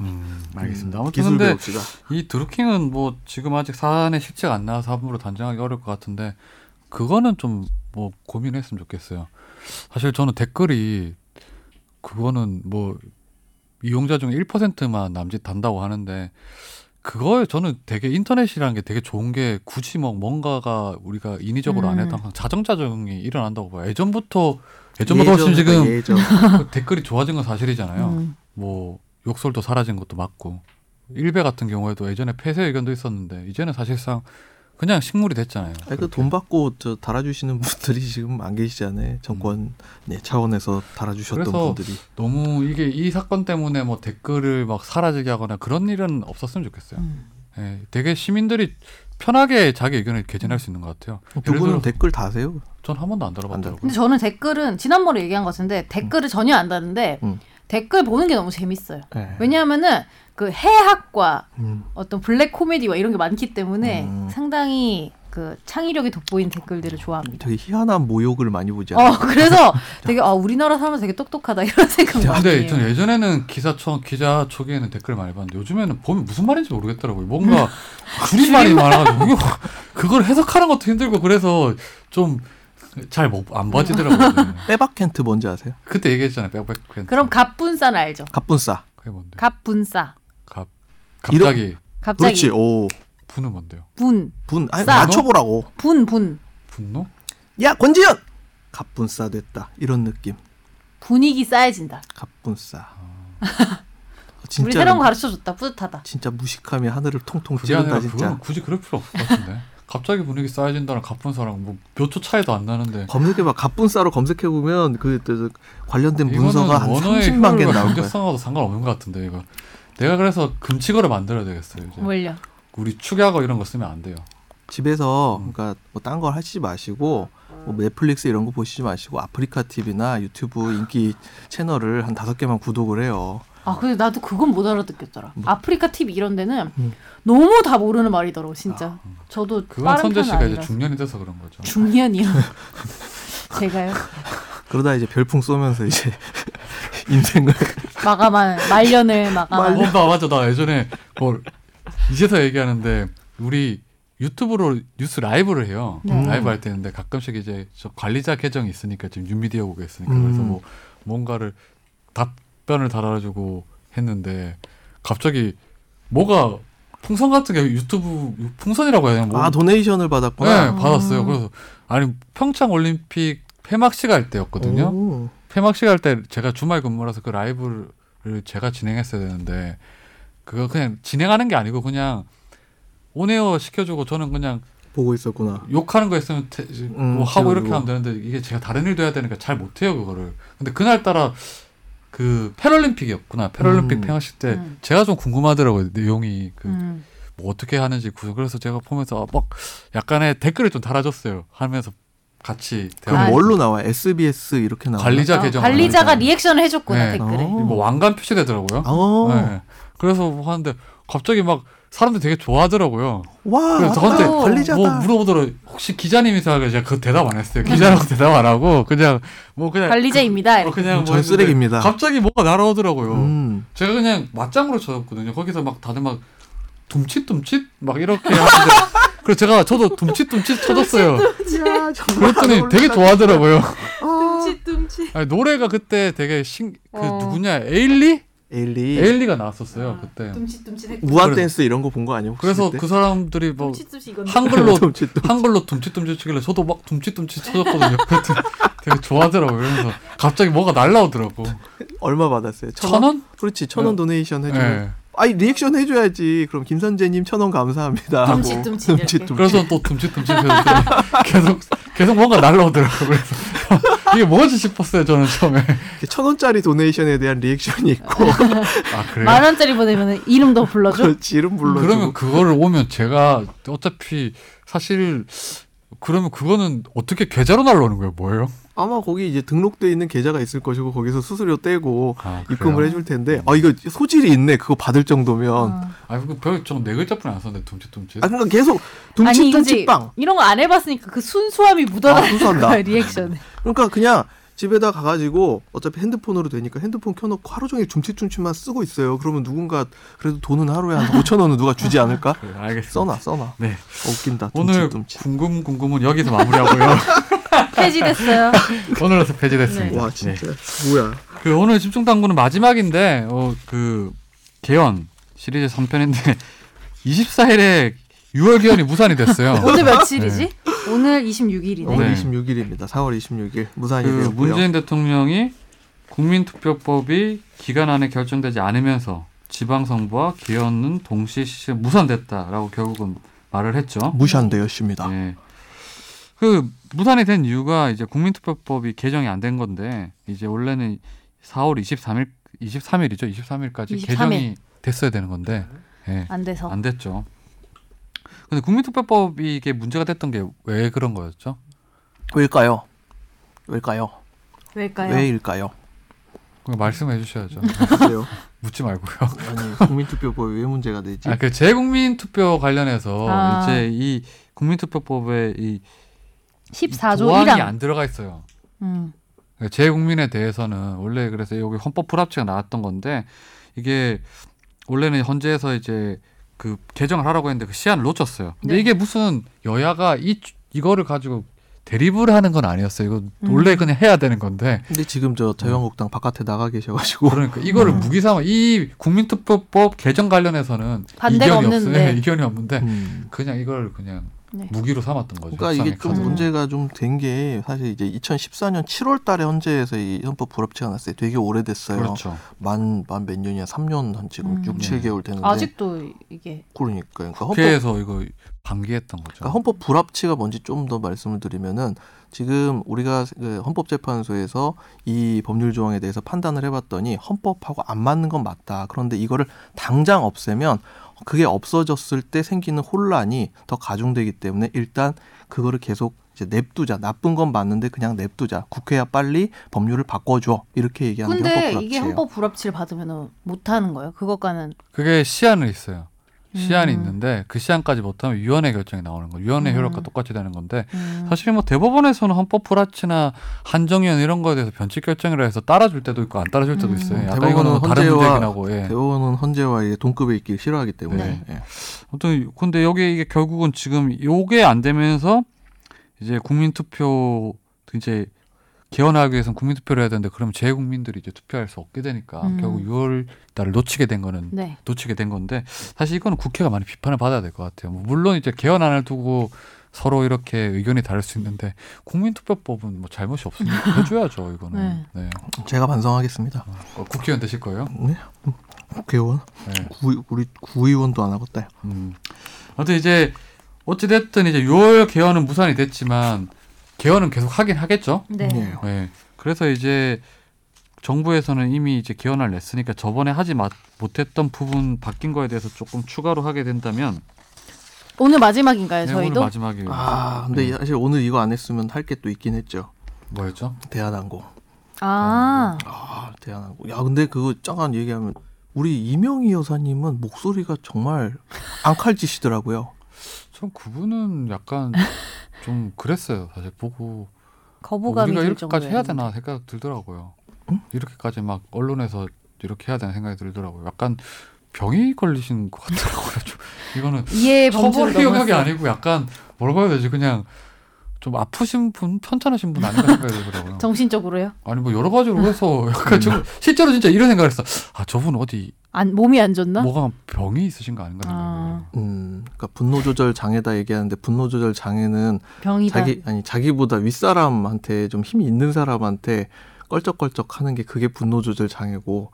음, 알겠습니다. 음, 아무튼 기술 근데 배웁시다. 이 드루킹은 뭐 지금 아직 사안의 실체가 안 나와서 함부로 단정하기 어려울 것 같은데 그거는 좀 뭐 고민했으면 좋겠어요. 사실 저는 댓글이 그거는 뭐 이용자 중에 1%만 남짓 한다고 하는데 그거에 저는 되게 인터넷이라는 게 되게 좋은 게 굳이 뭐 뭔가가 우리가 인위적으로 안 음. 해도 항상 자정자정이 일어난다고 봐요. 예전부터 예전보다 훨씬 지금 예전. 그 댓글이 좋아진 건 사실이잖아요. 음. 뭐 욕설도 사라진 것도 맞고 일베 같은 경우에도 예전에 폐쇄 의견도 있었는데 이제는 사실상 그냥 식물이 됐잖아요. 아니 그돈 받고 저 달아주시는 분들이 지금 안 계시잖아요. 정권 네, 차원에서 달아주셨던 그래서 분들이. 너무 이게 이 사건 때문에 뭐 댓글을 막 사라지게 하거나 그런 일은 없었으면 좋겠어요. 음. 예, 되게 시민들이 편하게 자기 의견을 개진할 수 있는 것 같아요. 두 분은 댓글 다세요? 전 한 번도 안 들어봤더라고요. 근데 저는 댓글은 지난번에 얘기한 것 같은데 댓글을 전혀 안 다는데 음. 댓글 보는 게 너무 재밌어요. 네. 왜냐하면은 그 해학과 음. 어떤 블랙 코미디와 이런 게 많기 때문에 음. 상당히 그 창의력이 돋보인 댓글들을 좋아합니다. 되게 희한한 모욕을 많이 보지 않아요? 어 그래서 되게 아 우리나라 사람 되게 똑똑하다 이런 생각 많이 근데 해요. 전 예전에는 기사 초 기자 초기에는 댓글 많이 봤는데 요즘에는 보면 무슨 말인지 모르겠더라고요. 뭔가 줄임말이 많아가지고 그걸 해석하는 것도 힘들고 그래서 좀 잘안 봐지더라고요. 빼박캔트 뭔지 아세요? 그때 얘기했잖아요. 백백 그럼 갑분싸는 알죠? 갑분싸. 그게 뭔데? 갑분싸 갑 갑자기 갑자기 그렇지. 오. 분은 뭔데요? 분, 분. 아니 싸. 맞춰 보라고. 분, 분 분노? 야 권지현. 갑분싸 됐다. 이런 느낌. 분위기 쌓여진다. 갑분싸. 우리 진짜 새로운 거 가르쳐 줬다. 뿌듯하다. 진짜 무식함이 하늘을 통통 찌른다 진짜. 굳이 그럴 필요 없을 것 같은데. 갑자기 분위기 쌓여진다는 갑분사랑 뭐 몇 초 차이도 안 나는데. 검색해봐 갑분싸로 검색해 보면 그, 그 관련된 문서가 한 원어의 30만 개 나올 거야. 경제성하고도 상관없는 것 같은데 이거. 내가 그래서 금칙어를 만들어야 되겠어요. 이제. 뭘요? 우리 축약어 이런 거 쓰면 안 돼요. 집에서 음. 그러니까 뭐 딴 걸 하시지 마시고 뭐 넷플릭스 이런 거 보시지 마시고 아프리카 TV나 유튜브 인기 채널을 한 다섯 개만 구독을 해요. 아 근데 나도 그건 못 알아듣겠더라. 뭐? 아프리카 TV 이런 데는 음. 너무 다 모르는 말이더라고 진짜. 저도 그건 선재 씨가 이제. 중년이 돼서 그런 거죠. 중년이요. 제가요 그러다 이제 별풍 쏘면서 이제 인생을 마감한 말년을 마감한. 어, 나 맞아. 나 예전에 뭐 이제서 얘기하는데 우리 유튜브로 뉴스 라이브를 해요. 네. 라이브 할 때인데 가끔씩 이제 저 관리자 계정이 있으니까 지금 뉴미디어국에 있으니까 음. 그래서 뭐 뭔가를 답변을 달아주고 했는데 갑자기 뭐가 풍선 같은 게 유튜브 풍선이라고 해야 되나? 뭐 아 도네이션을 네, 받았구나. 받았어요. 그래서 아니 평창 올림픽 폐막식 할 때였거든요. 오. 폐막식 할 때 제가 주말 근무라서 그 라이브를 제가 진행했어야 되는데 그거 그냥 진행하는 게 아니고 그냥 온에어 시켜주고 저는 그냥 보고 있었구나. 욕하는 거 있으면 태- 뭐 하고 이렇게. 하면 되는데 이게 제가 다른 일도 해야 되니까 잘 못해요 그거를. 근데 그날 따라 그 패럴림픽이었구나. 패럴림픽 음. 폐막식 때 음. 제가 좀 궁금하더라고요 내용이 그 음. 뭐 어떻게 하는지 구조 그래서 제가 보면서 막 약간의 댓글을 좀 달아줬어요 하면서 같이 그럼 아, 뭘로 나와? SBS 이렇게 나와? 관리자 어, 계정 관리자가 관리자. 리액션을 해줬구나 네. 댓글에. 어. 뭐 왕관 표시되더라고요. 어. 네. 그래서 뭐 하는데 갑자기 막 사람들 되게 좋아하더라고요. 와, 그래서 맞다. 저한테 관리자다. 뭐 물어보더라고 혹시 기자님이세요? 제가 그 대답 안 했어요. 기자라고 대답 안 하고 그냥 뭐 그냥 관리자입니다. 그, 어, 그냥 전 했는데 쓰레기입니다. 갑자기 뭐가 날아오더라고요. 음. 제가 그냥 맞장구로 쳤거든요. 거기서 막 다들 막 둠칫둠칫 막 이렇게 하는데 그래서 제가 저도 둠칫둠칫 쳐줬어요. 야, 정말 그랬더니 안 되게. 좋아하더라고요. 아. tum칫. 아니, 노래가 그때 되게 신 그 어. 누구냐 에일리 에일리 에일리가 나왔었어요 그때. tum칫tum칫 했. 무한. 댄스 이런 거 본 거 아니에요? 혹시 그래서 그때? 그 사람들이 뭐 이건데. 한글로 둠칫, 둠칫. 한글로 둠칫둠칫 치길래 저도 막 둠칫둠칫 쳐줬거든요. 그랬더니 되게 좋아하더라고요. 그래서 갑자기 뭐가 날라오더라고. 얼마 받았어요? 천천 원? 원? 그렇지 천원 네. donation 해주면 네. 아니 리액션 해줘야지 그럼 김선재님 천 원 감사합니다 하고. 둠칫둠칫 이렇게. 둠칫둠칫. 그래서 또 둠칫둠칫 해서 계속 계속 뭔가 날라오더라고. 그래서 이게 뭐지 싶었어요. 저는 처음에. 천 원짜리 donation에 대한 리액션이 있고 아 그래요? 만 원짜리 보내면 이름도 불러줘. 그렇지 이름 불러주고 그러면 그거를 오면 제가 어차피 사실 그러면 그거는 어떻게 계좌로 날라오는 거예요? 뭐예요? 아마 거기 이제 등록돼 있는 계좌가 있을 것이고 거기서 수수료 떼고 아, 입금을? 해줄 텐데 아 이거 소질이 있네 그거 받을 정도면 어. 아 그거 별좀네 글자뿐이 안 썼는데 둠칫둠칫. 아 그러니까 계속. 둠칫둠칫빵 이런 거 안 해봤으니까 그 순수함이 묻어나. 아, 순수한다. 리액션. 그러니까 그냥 집에다 가가지고 어차피 핸드폰으로 되니까 핸드폰 켜놓고 하루 종일 둠칫둠칫만 쓰고 있어요 그러면 누군가 그래도 돈은 하루에 한 5천 원은 누가 주지 않을까 그래, 알겠습니다. 써놔 써놔 네. 어, 웃긴다 오늘 둠칫둠칫 궁금 궁금은 여기서 마무리하고요. 폐지됐어요. 오늘로서 폐지됐습니다. 와 네. 진짜 뭐야 그 오늘 집중 당구는 마지막인데 어 그 개연 시리즈 3편인데 24일에 6월 개연이 무산이 됐어요. 오늘 며칠이지? 오늘 26일이네. 오늘 네. 26일입니다 4월 26일 무산이 그 되었고요 문재인 대통령이 국민투표법이 기간 안에 결정되지 않으면서 지방선거와 개헌은 동시에 실시 무산됐다라고 결국은 말을 했죠. 무시한되었습니다 예. 그 무산이 된 이유가 이제 국민투표법이 개정이 안 된 건데 이제 원래는 4월 23일 23일이죠. 23일까지 23일. 개정이 됐어야 되는 건데 예. 안 돼서. 안 됐죠. 근데 국민투표법이 이게 문제가 됐던 게 왜 그런 거였죠? 왜일까요 왜일까요 왜일까요? 왜일까요 그거 말씀해 주셔야죠. 글쎄요. 묻지 말고요. 아니 국민투표법이 왜 문제가 되지 아, 그 재국민 투표 관련해서 아. 이제 이 국민투표법에 이 14조 조항이 1항. 안 들어가 있어요. 음. 그러니까 재국민에 대해서는 원래 그래서 여기 헌법 불합치가 나왔던 건데 이게 원래는 헌재에서 이제 그 개정을 하라고 했는데 그 시한을 놓쳤어요. 근데 네. 이게 무슨 여야가 이 이거를 가지고 대립을 하는 건 아니었어요. 이거 음. 원래 그냥 해야 되는 건데 근데 지금 저 자유한국당 바깥에 나가 계셔가지고 그러니까 이거를 음. 무기삼아 이 국민투표법 개정 관련해서는 반대가 이견이 없는데. 없어요. 이견이 없는데 음. 그냥 이걸 그냥 네. 무기로 삼았던 거죠. 그러니까 이게 좀 카드. 문제가 좀 된 게 사실 이제 2014년 7월 달에 헌재에서 이 헌법 불합치가 났어요. 되게 오래됐어요. 그렇죠. 만만 몇 년이야? 3년 한 지금 음. 6, 네. 7개월 되는데 아직도 이게 그러니까 그러니까 헌법 국회에서 이거 방기했던 거죠. 그러니까 헌법 불합치가 뭔지 좀 더 말씀을 드리면은 지금 우리가 그 헌법재판소에서 이 법률 조항에 대해서 판단을 해봤더니 헌법하고 안 맞는 건 맞다. 그런데 이거를 당장 없애면 그게 없어졌을 때 생기는 혼란이 더 가중되기 때문에 일단 그거를 계속 이제 냅두자. 나쁜 건 맞는데 그냥 냅두자. 국회야 빨리 법률을 바꿔줘. 이렇게 얘기하는 게 헌법 근데 불합치예요. 이게 헌법 불합치를 받으면 못 하는 거예요. 그것과는 그게 시한은 있어요. 시한이 음. 있는데 그 시한까지 못하면 위원회 결정이 나오는 거예요. 위원회 음. 효력과 똑같이 되는 건데 음. 사실 뭐 대법원에서는 헌법 불합치나 한정위원 이런 거에 대해서 변칙 결정이라 해서 따라줄 때도 있고 안 따라줄 때도 음. 있어요. 약간 대법원은 이거는 다른 헌재와 문제긴 하고 예. 대법원은 헌재와 이게 동급에 있길 싫어하기 때문에 예. 아무튼 근데 여기 이게 결국은 지금 요게 안 되면서 이제 국민투표 이제 개헌하기 위해서는 국민투표를 해야 되는데 그러면 재국민들이 이제 투표할 수 없게 되니까 음. 결국 6월 달을 놓치게 된 거는 네. 놓치게 된 건데 사실 이거는 국회가 많이 비판을 받아야 될 것 같아요. 뭐 물론 이제 개헌안을 두고 서로 이렇게 의견이 다를 수 있는데 국민투표법은 뭐 잘못이 없으니까 해줘야죠 이거는. 네. 제가 반성하겠습니다. 어, 국회의원 되실 거예요? 네? 국회의원? 네. 구, 우리 구의원도 안 하겠다. 음. 아무튼 이제 어찌 됐든 이제 6월 개헌은 무산이 됐지만 개헌은 계속 하긴 하겠죠. 네. 예. 네. 그래서 이제 정부에서는 이미 이제 개헌을 냈으니까 저번에 하지 마- 못했던 부분 바뀐 거에 대해서 조금 추가로 하게 된다면 오늘 마지막인가요, 네, 오늘 저희도? 마지막이에요. 아, 근데 네. 사실 오늘 이거 안 했으면 할 게 또 있긴 했죠. 뭐였죠? 대한항공. 아, 아, 대한항공. 야, 근데 그거 잠깐 얘기하면 우리 이명희 여사님은 목소리가 정말 앙칼지시더라고요. 전 그분은 약간 좀 그랬어요. 사실 보고 거부감이 우리가 들 이렇게까지 해야. 되나 생각 들더라고요. 응? 이렇게까지 막 언론에서 이렇게 해야 되나 생각이 들더라고요. 약간 병이 걸리신 것 같더라고요. 좀 이거는 처벌의 영역이. 아니고 약간 뭐라고 해야 되지? 그냥 좀 아프신 분, 편찮으신 분 아닌가 생각이 들더라고요. 정신적으로요? 아니 뭐 여러 가지로 해서 약간 좀 실제로 진짜 이런 생각을 했어. 아 저분 어디 안 몸이 안 좋나? 뭐가 병이 있으신 거 아닌가 생각을. 아, 음, 그러니까 분노 조절 장애다 얘기하는데 분노 조절 장애는 병이다. 자기 아니 자기보다 윗사람한테 좀 힘이 있는 사람한테 껄쩍껄쩍 하는 게 그게 분노 조절 장애고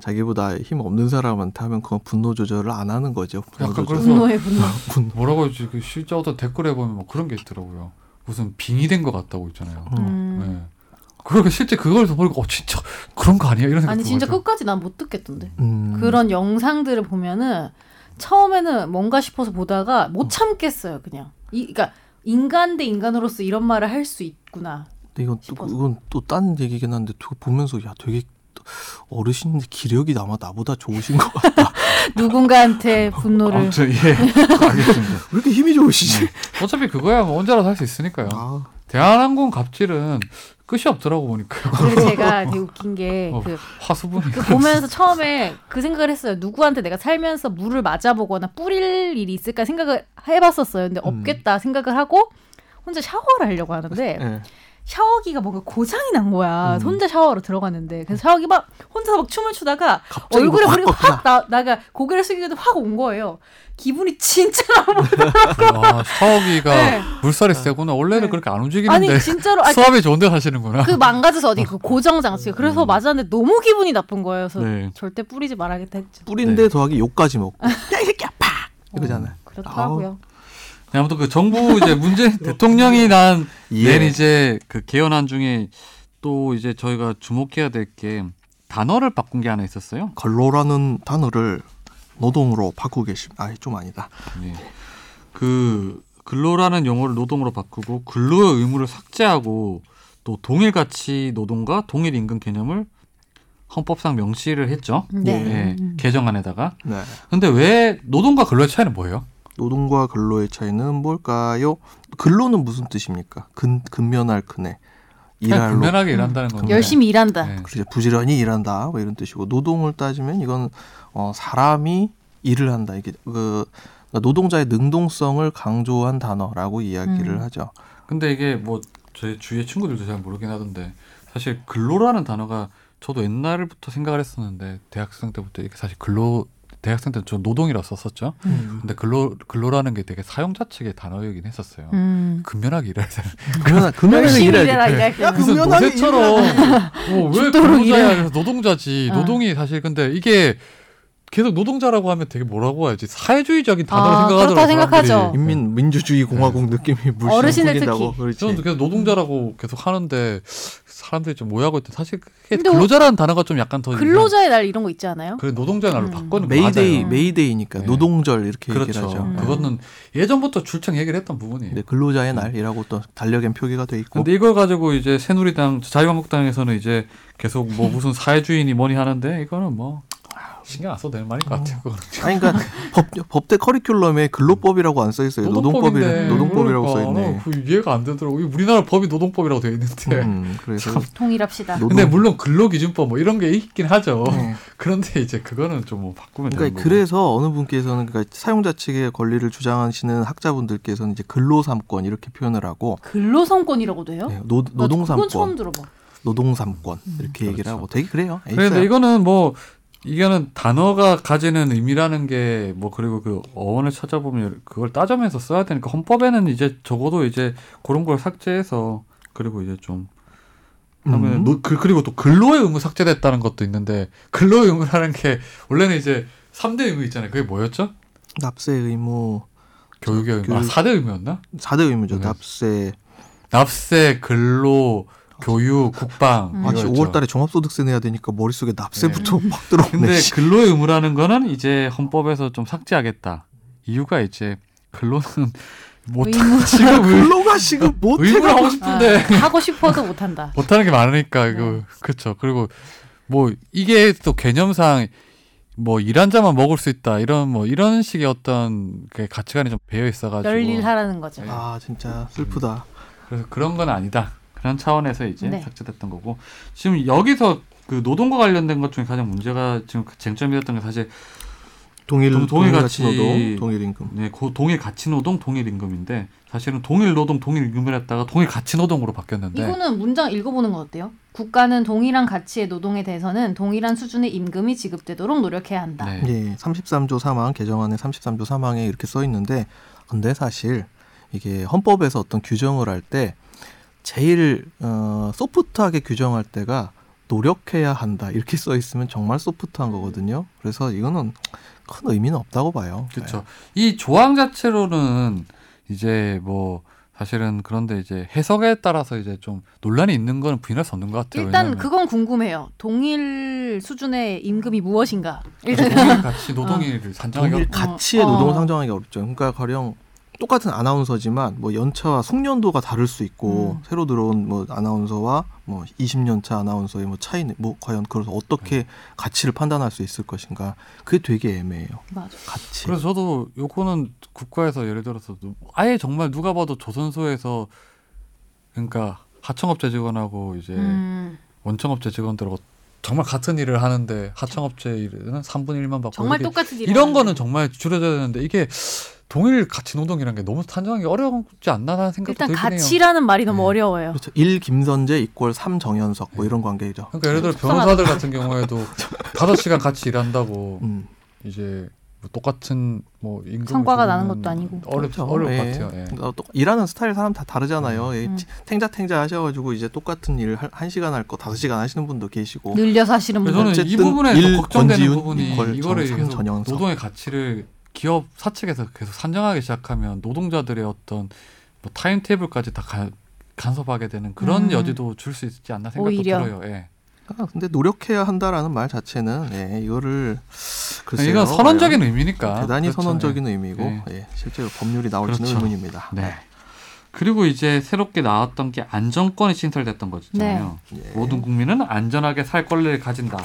자기보다 힘 없는 사람한테 하면 그건 분노 조절을 안 하는 거죠. 분노 약간 조절. 그래서 분노의 분노. 분노. 뭐라고 해야지 그 실제 어떤 댓글에 보면 뭐 그런 게 있더라고요. 무슨 빙이 된것 같다고 있잖아요. 음. 네. 그러니까 실제 그걸 보니까 어 진짜 그런 거 아니야 이런 생각 아니 진짜. 끝까지 난 못 듣겠던데. 음. 그런 영상들을 보면은 처음에는 뭔가 싶어서 보다가 음. 못 참겠어요, 그냥. 이 그러니까 인간 대 인간으로서 이런 말을 할 수 있구나. 근데 이건 또 싶어서. 이건 또 딴 얘기긴 한데 또 보면서 야 되게 어르신인데 기력이 아마 나보다 좋으신 것 같다. 누군가한테 분노를 아무튼 예 알겠습니다. 왜 이렇게 힘이 좋으시지? 어차피 그거야 뭐 언제라도 할 수 있으니까요. 아, 대한항공 갑질은 끝이 없더라고 보니까요. 그리고 제가 되게 웃긴 게 어. 그 화수분이 그 보면서 처음에 그 생각을 했어요. 누구한테 내가 살면서 물을 맞아보거나 뿌릴 일이 있을까 생각을 해봤었어요. 근데 음. 없겠다 생각을 하고 혼자 샤워를 하려고 하는데 예. 샤워기가 뭔가 고장이 난 거야. 음. 혼자 샤워로 들어갔는데 그래서 샤워기 막 혼자서 막 춤을 추다가 얼굴에 뭐 물이 확. 확 나, 나가 고개를 숙이고도 확 온 거예요. 기분이 진짜 나쁘 아, 샤워기가 네. 물살이 세구나. 원래는 네. 그렇게 안 움직이는데 아니 진짜로 아니, 수압이 좋은데 사시는구나. 그 망가져서 어디 그 고정 장치가 그래서 음. 맞았는데 너무 기분이 나쁜 거예요. 그래서 네. 절대 뿌리지 말아야겠다 했죠. 뿌린데 네. 더하기 욕까지 먹고 야 이 새끼야 팍 이러잖아요. 그렇더라고요. 네, 아무튼 그 정부 이제 문재인 대통령이 난 예. 낸 이제 그 개헌안 중에 또 이제 저희가 주목해야 될 게 단어를 바꾼 게 하나 있었어요. 걸로라는 단어를 노동으로 바꾸고 계십. 아좀 아니다. 네. 그 근로라는 용어를 노동으로 바꾸고 근로의 의무를 삭제하고 또 동일 가치 노동과 동일 임금 개념을 헌법상 명시를 했죠. 네. 예, 개정안에다가. 네. 근데 왜 노동과 근로의 차이는 뭐예요? 노동과 근로의 차이는 뭘까요? 근로는 무슨 뜻입니까? 근 근면할. 그냥 일할로 근면하게 일한다는 건데. 열심히 일한다. 네. 그렇죠. 부지런히 일한다. 뭐 이런 뜻이고 노동을 따지면 이건 어, 사람이 일을 한다. 이게 그 그러니까 노동자의 능동성을 강조한 단어라고 이야기를 음. 하죠. 근데 이게 뭐 저희 주위의 친구들도 잘 모르긴 하던데 사실 근로라는 단어가 저도 옛날부터 생각을 했었는데 대학생 때부터 이게 사실 근로 대학생 때는 저 노동이라 썼었죠. 음. 근데 근로 근로라는 게 되게 사용자 측의 단어이긴 했었어요. 음. 근면하게 일해야 되는. 그러나 그러면 열심히 일해야지. 일해라 일할 때. 근면하게 노새처럼 어, 왜 근로자야. 그래서 노동자지. 어. 노동이 사실 근데 이게 계속 노동자라고 하면 되게 뭐라고 해야지 사회주의적인 단어를 아, 생각하더라고요. 그렇다 생각하죠. 사람들이. 인민 민주주의 공화국 느낌이 물씬 어르신들 풍긴다고. 특히. 그렇지. 저는 계속 노동자라고 계속 하는데 사람들이 좀 오해하고 있대. 사실 근로자라는 단어가 좀 약간 더 근로자의 날 이런 거 있지 않아요? 그래 노동자 날로 음. 바꾸는 거 메이데이 맞아요. 메이데이니까 네. 노동절 이렇게 얘기를 그렇죠. 하죠. 음. 그거는 예전부터 줄창 얘기를 했던 부분이에요. 네, 근로자의 날이라고 또 달력엔 표기가 돼 있고. 근데 이걸 가지고 이제 새누리당 자유한국당에서는 이제 계속 뭐 무슨 사회주의니 뭐니 하는데 이거는 뭐 신경 안 써도 되는 말인 것 같아요. 그거는. 아니 그러니까 법 법대 커리큘럼에 근로법이라고 안 써 있어요. 노동법이. 노동법이라고 써 그러니까 있네. 어, 그 이해가 안 되더라고. 우리나라 법이 노동법이라고 되어 있는데. 음, 그래서 통일합시다. 노동- 근데 물론 근로기준법 뭐 이런 게 있긴 하죠. 네. 그런데 이제 그거는 좀 뭐 바꾸면 그러니까 거고. 그래서 어느 분께서는 그러니까 사용자 측의 권리를 주장하시는 학자분들께서는 이제 근로삼권 이렇게 표현을 하고 근로삼권이라고도 해요? 네, 노, 나 그건 처음 노동삼권 들어봐. 노동삼권 이렇게 얘기를 그렇죠. 하고 되게 그래요. 그런데. 이거는 뭐 이거는 단어가 가지는 의미라는 게 뭐 그리고 그 어원을 찾아보면 그걸 따지면서 써야 되니까 헌법에는 이제 적어도 이제 그런 걸 삭제해서 그리고 이제 좀 하면 음. 노- 그, 그리고 또 근로의 의무 삭제됐다는 것도 있는데 근로의 의무라는 게 원래는 이제 3대 의무 있잖아요. 그게 뭐였죠? 납세 의무 교육의 의무. 아, 교육. 4대 의무였나? 4대 의무죠. 네. 납세. 납세, 근로, 교육, 국방. 음. 아씨 이거였죠. 5월 달에 종합소득세 내야 되니까 머릿속에 납세부터 막 근데 들어오네. 씨. 근로의 의무라는 거는 이제 헌법에서 좀 삭제하겠다. 이유가 이제 근로는 못. 지금 의, 근로가 지금 의무를 못해가 하고 아, 싶은데 하고 싶어도 못 한다. 못 하는 게 많으니까 이거 네. 그렇죠. 그리고 뭐 이게 또 개념상 뭐 일한 자만 먹을 수 있다 이런 뭐 이런 식의 어떤 그 가치관이 좀 배어 있어가지고 열일 하라는 거죠. 네. 아 진짜 슬프다. 그래서 그런 건 아니다. 그런 차원에서 이제 네. 삭제됐던 거고 지금 여기서 그 노동과 관련된 것 중에 가장 문제가 지금 쟁점이 됐던 게 사실 동일 동- 동일 동일 가치- 가치 노동, 동일 임금. 네, 고 동일 가치 노동, 동일 임금인데 사실은 동일 노동, 동일 임금을 했다가 동일 가치 노동으로 바뀌었는데 이거는 문장 읽어보는 건 어때요? 국가는 동일한 가치의 노동에 대해서는 동일한 수준의 임금이 지급되도록 노력해야 한다. 네. 예, 33조 3항 개정안에 33조 3항에 이렇게 써 있는데 근데 사실 이게 헌법에서 어떤 규정을 할 때 제일 어, 소프트하게 규정할 때가 노력해야 한다 이렇게 써 있으면 정말 소프트한 거거든요. 그래서 이거는 큰 의미는 없다고 봐요. 그렇죠. 이 조항 자체로는 이제 뭐 사실은 그런데 이제 해석에 따라서 이제 좀 논란이 있는 건 부인할 수 없는 것 같아요. 일단 왜냐하면 그건 궁금해요. 동일 수준의 임금이 무엇인가? 일단 동일 가치 노동일을 산정하기 동일 가치의 어. 노동을 상정하기 어렵죠. 그러니까 가령 똑같은 아나운서지만 뭐 연차와 숙련도가 다를 수 있고 음. 새로 들어온 뭐 아나운서와 뭐 20년 차 아나운서의 뭐 차이는 뭐 과연 그래서 어떻게 네. 가치를 판단할 수 있을 것인가 그게 되게 애매해요. 맞아. 가치. 그래서 저도 요거는 국가에서 예를 들어서 아예 정말 누가 봐도 조선소에서 그러니까 하청업체 직원하고 이제 음, 원청업체 직원들하고 정말 같은 일을 하는데 하청업체 일은 3분의 1만 받고 정말 이렇게 똑같은 일. 이런 거는 정말 줄여져야 되는데 이게 동일 가치 노동이라는 게 너무 산정하기 어렵지 않나라는 생각도 일단 들긴 해요. 가치라는 말이 너무 네. 어려워요. 그렇죠. 1 김선재 이꼴 3 정현석 뭐 네. 이런 관계죠. 그러니까 예를 들어 속상하다. 변호사들 같은 경우에도 다섯 시간 같이 일한다고 음. 이제 뭐 똑같은 뭐 임금 성과가 나는 것도 아니고. 어렵 그렇죠. 어려울 예. 것 같아요. 예. 그러니까 또 일하는 스타일 사람 다 다르잖아요. 예, 음. 탱자탱자 하셔가지고 이제 똑같은 일 한 시간 할 거 다섯 시간 하시는 분도 계시고. 늘려서 하시는 분들. 저는 이 어쨌든 부분에 일 걱정되는 부분이 이걸 이거를. 노동의 가치를 기업 사측에서 계속 산정하기 시작하면 노동자들의 어떤 뭐 타임 테이블까지 다 가- 간섭하게 되는 그런 음. 여지도 줄 수 있지 않나 생각도 오히려. 들어요. 예. 아, 근데 노력해야 한다라는 말 자체는 예, 이거를 글쎄요, 이건 선언적인 과연 의미니까 대단히 그렇죠. 선언적인 예. 의미고 예. 예, 실제로 법률이 나올지는 그렇죠. 의문입니다. 네. 그리고 이제 새롭게 나왔던 게 안정권이 신설됐던 거잖아요. 예. 모든 국민은 안전하게 살 권리를 가진다.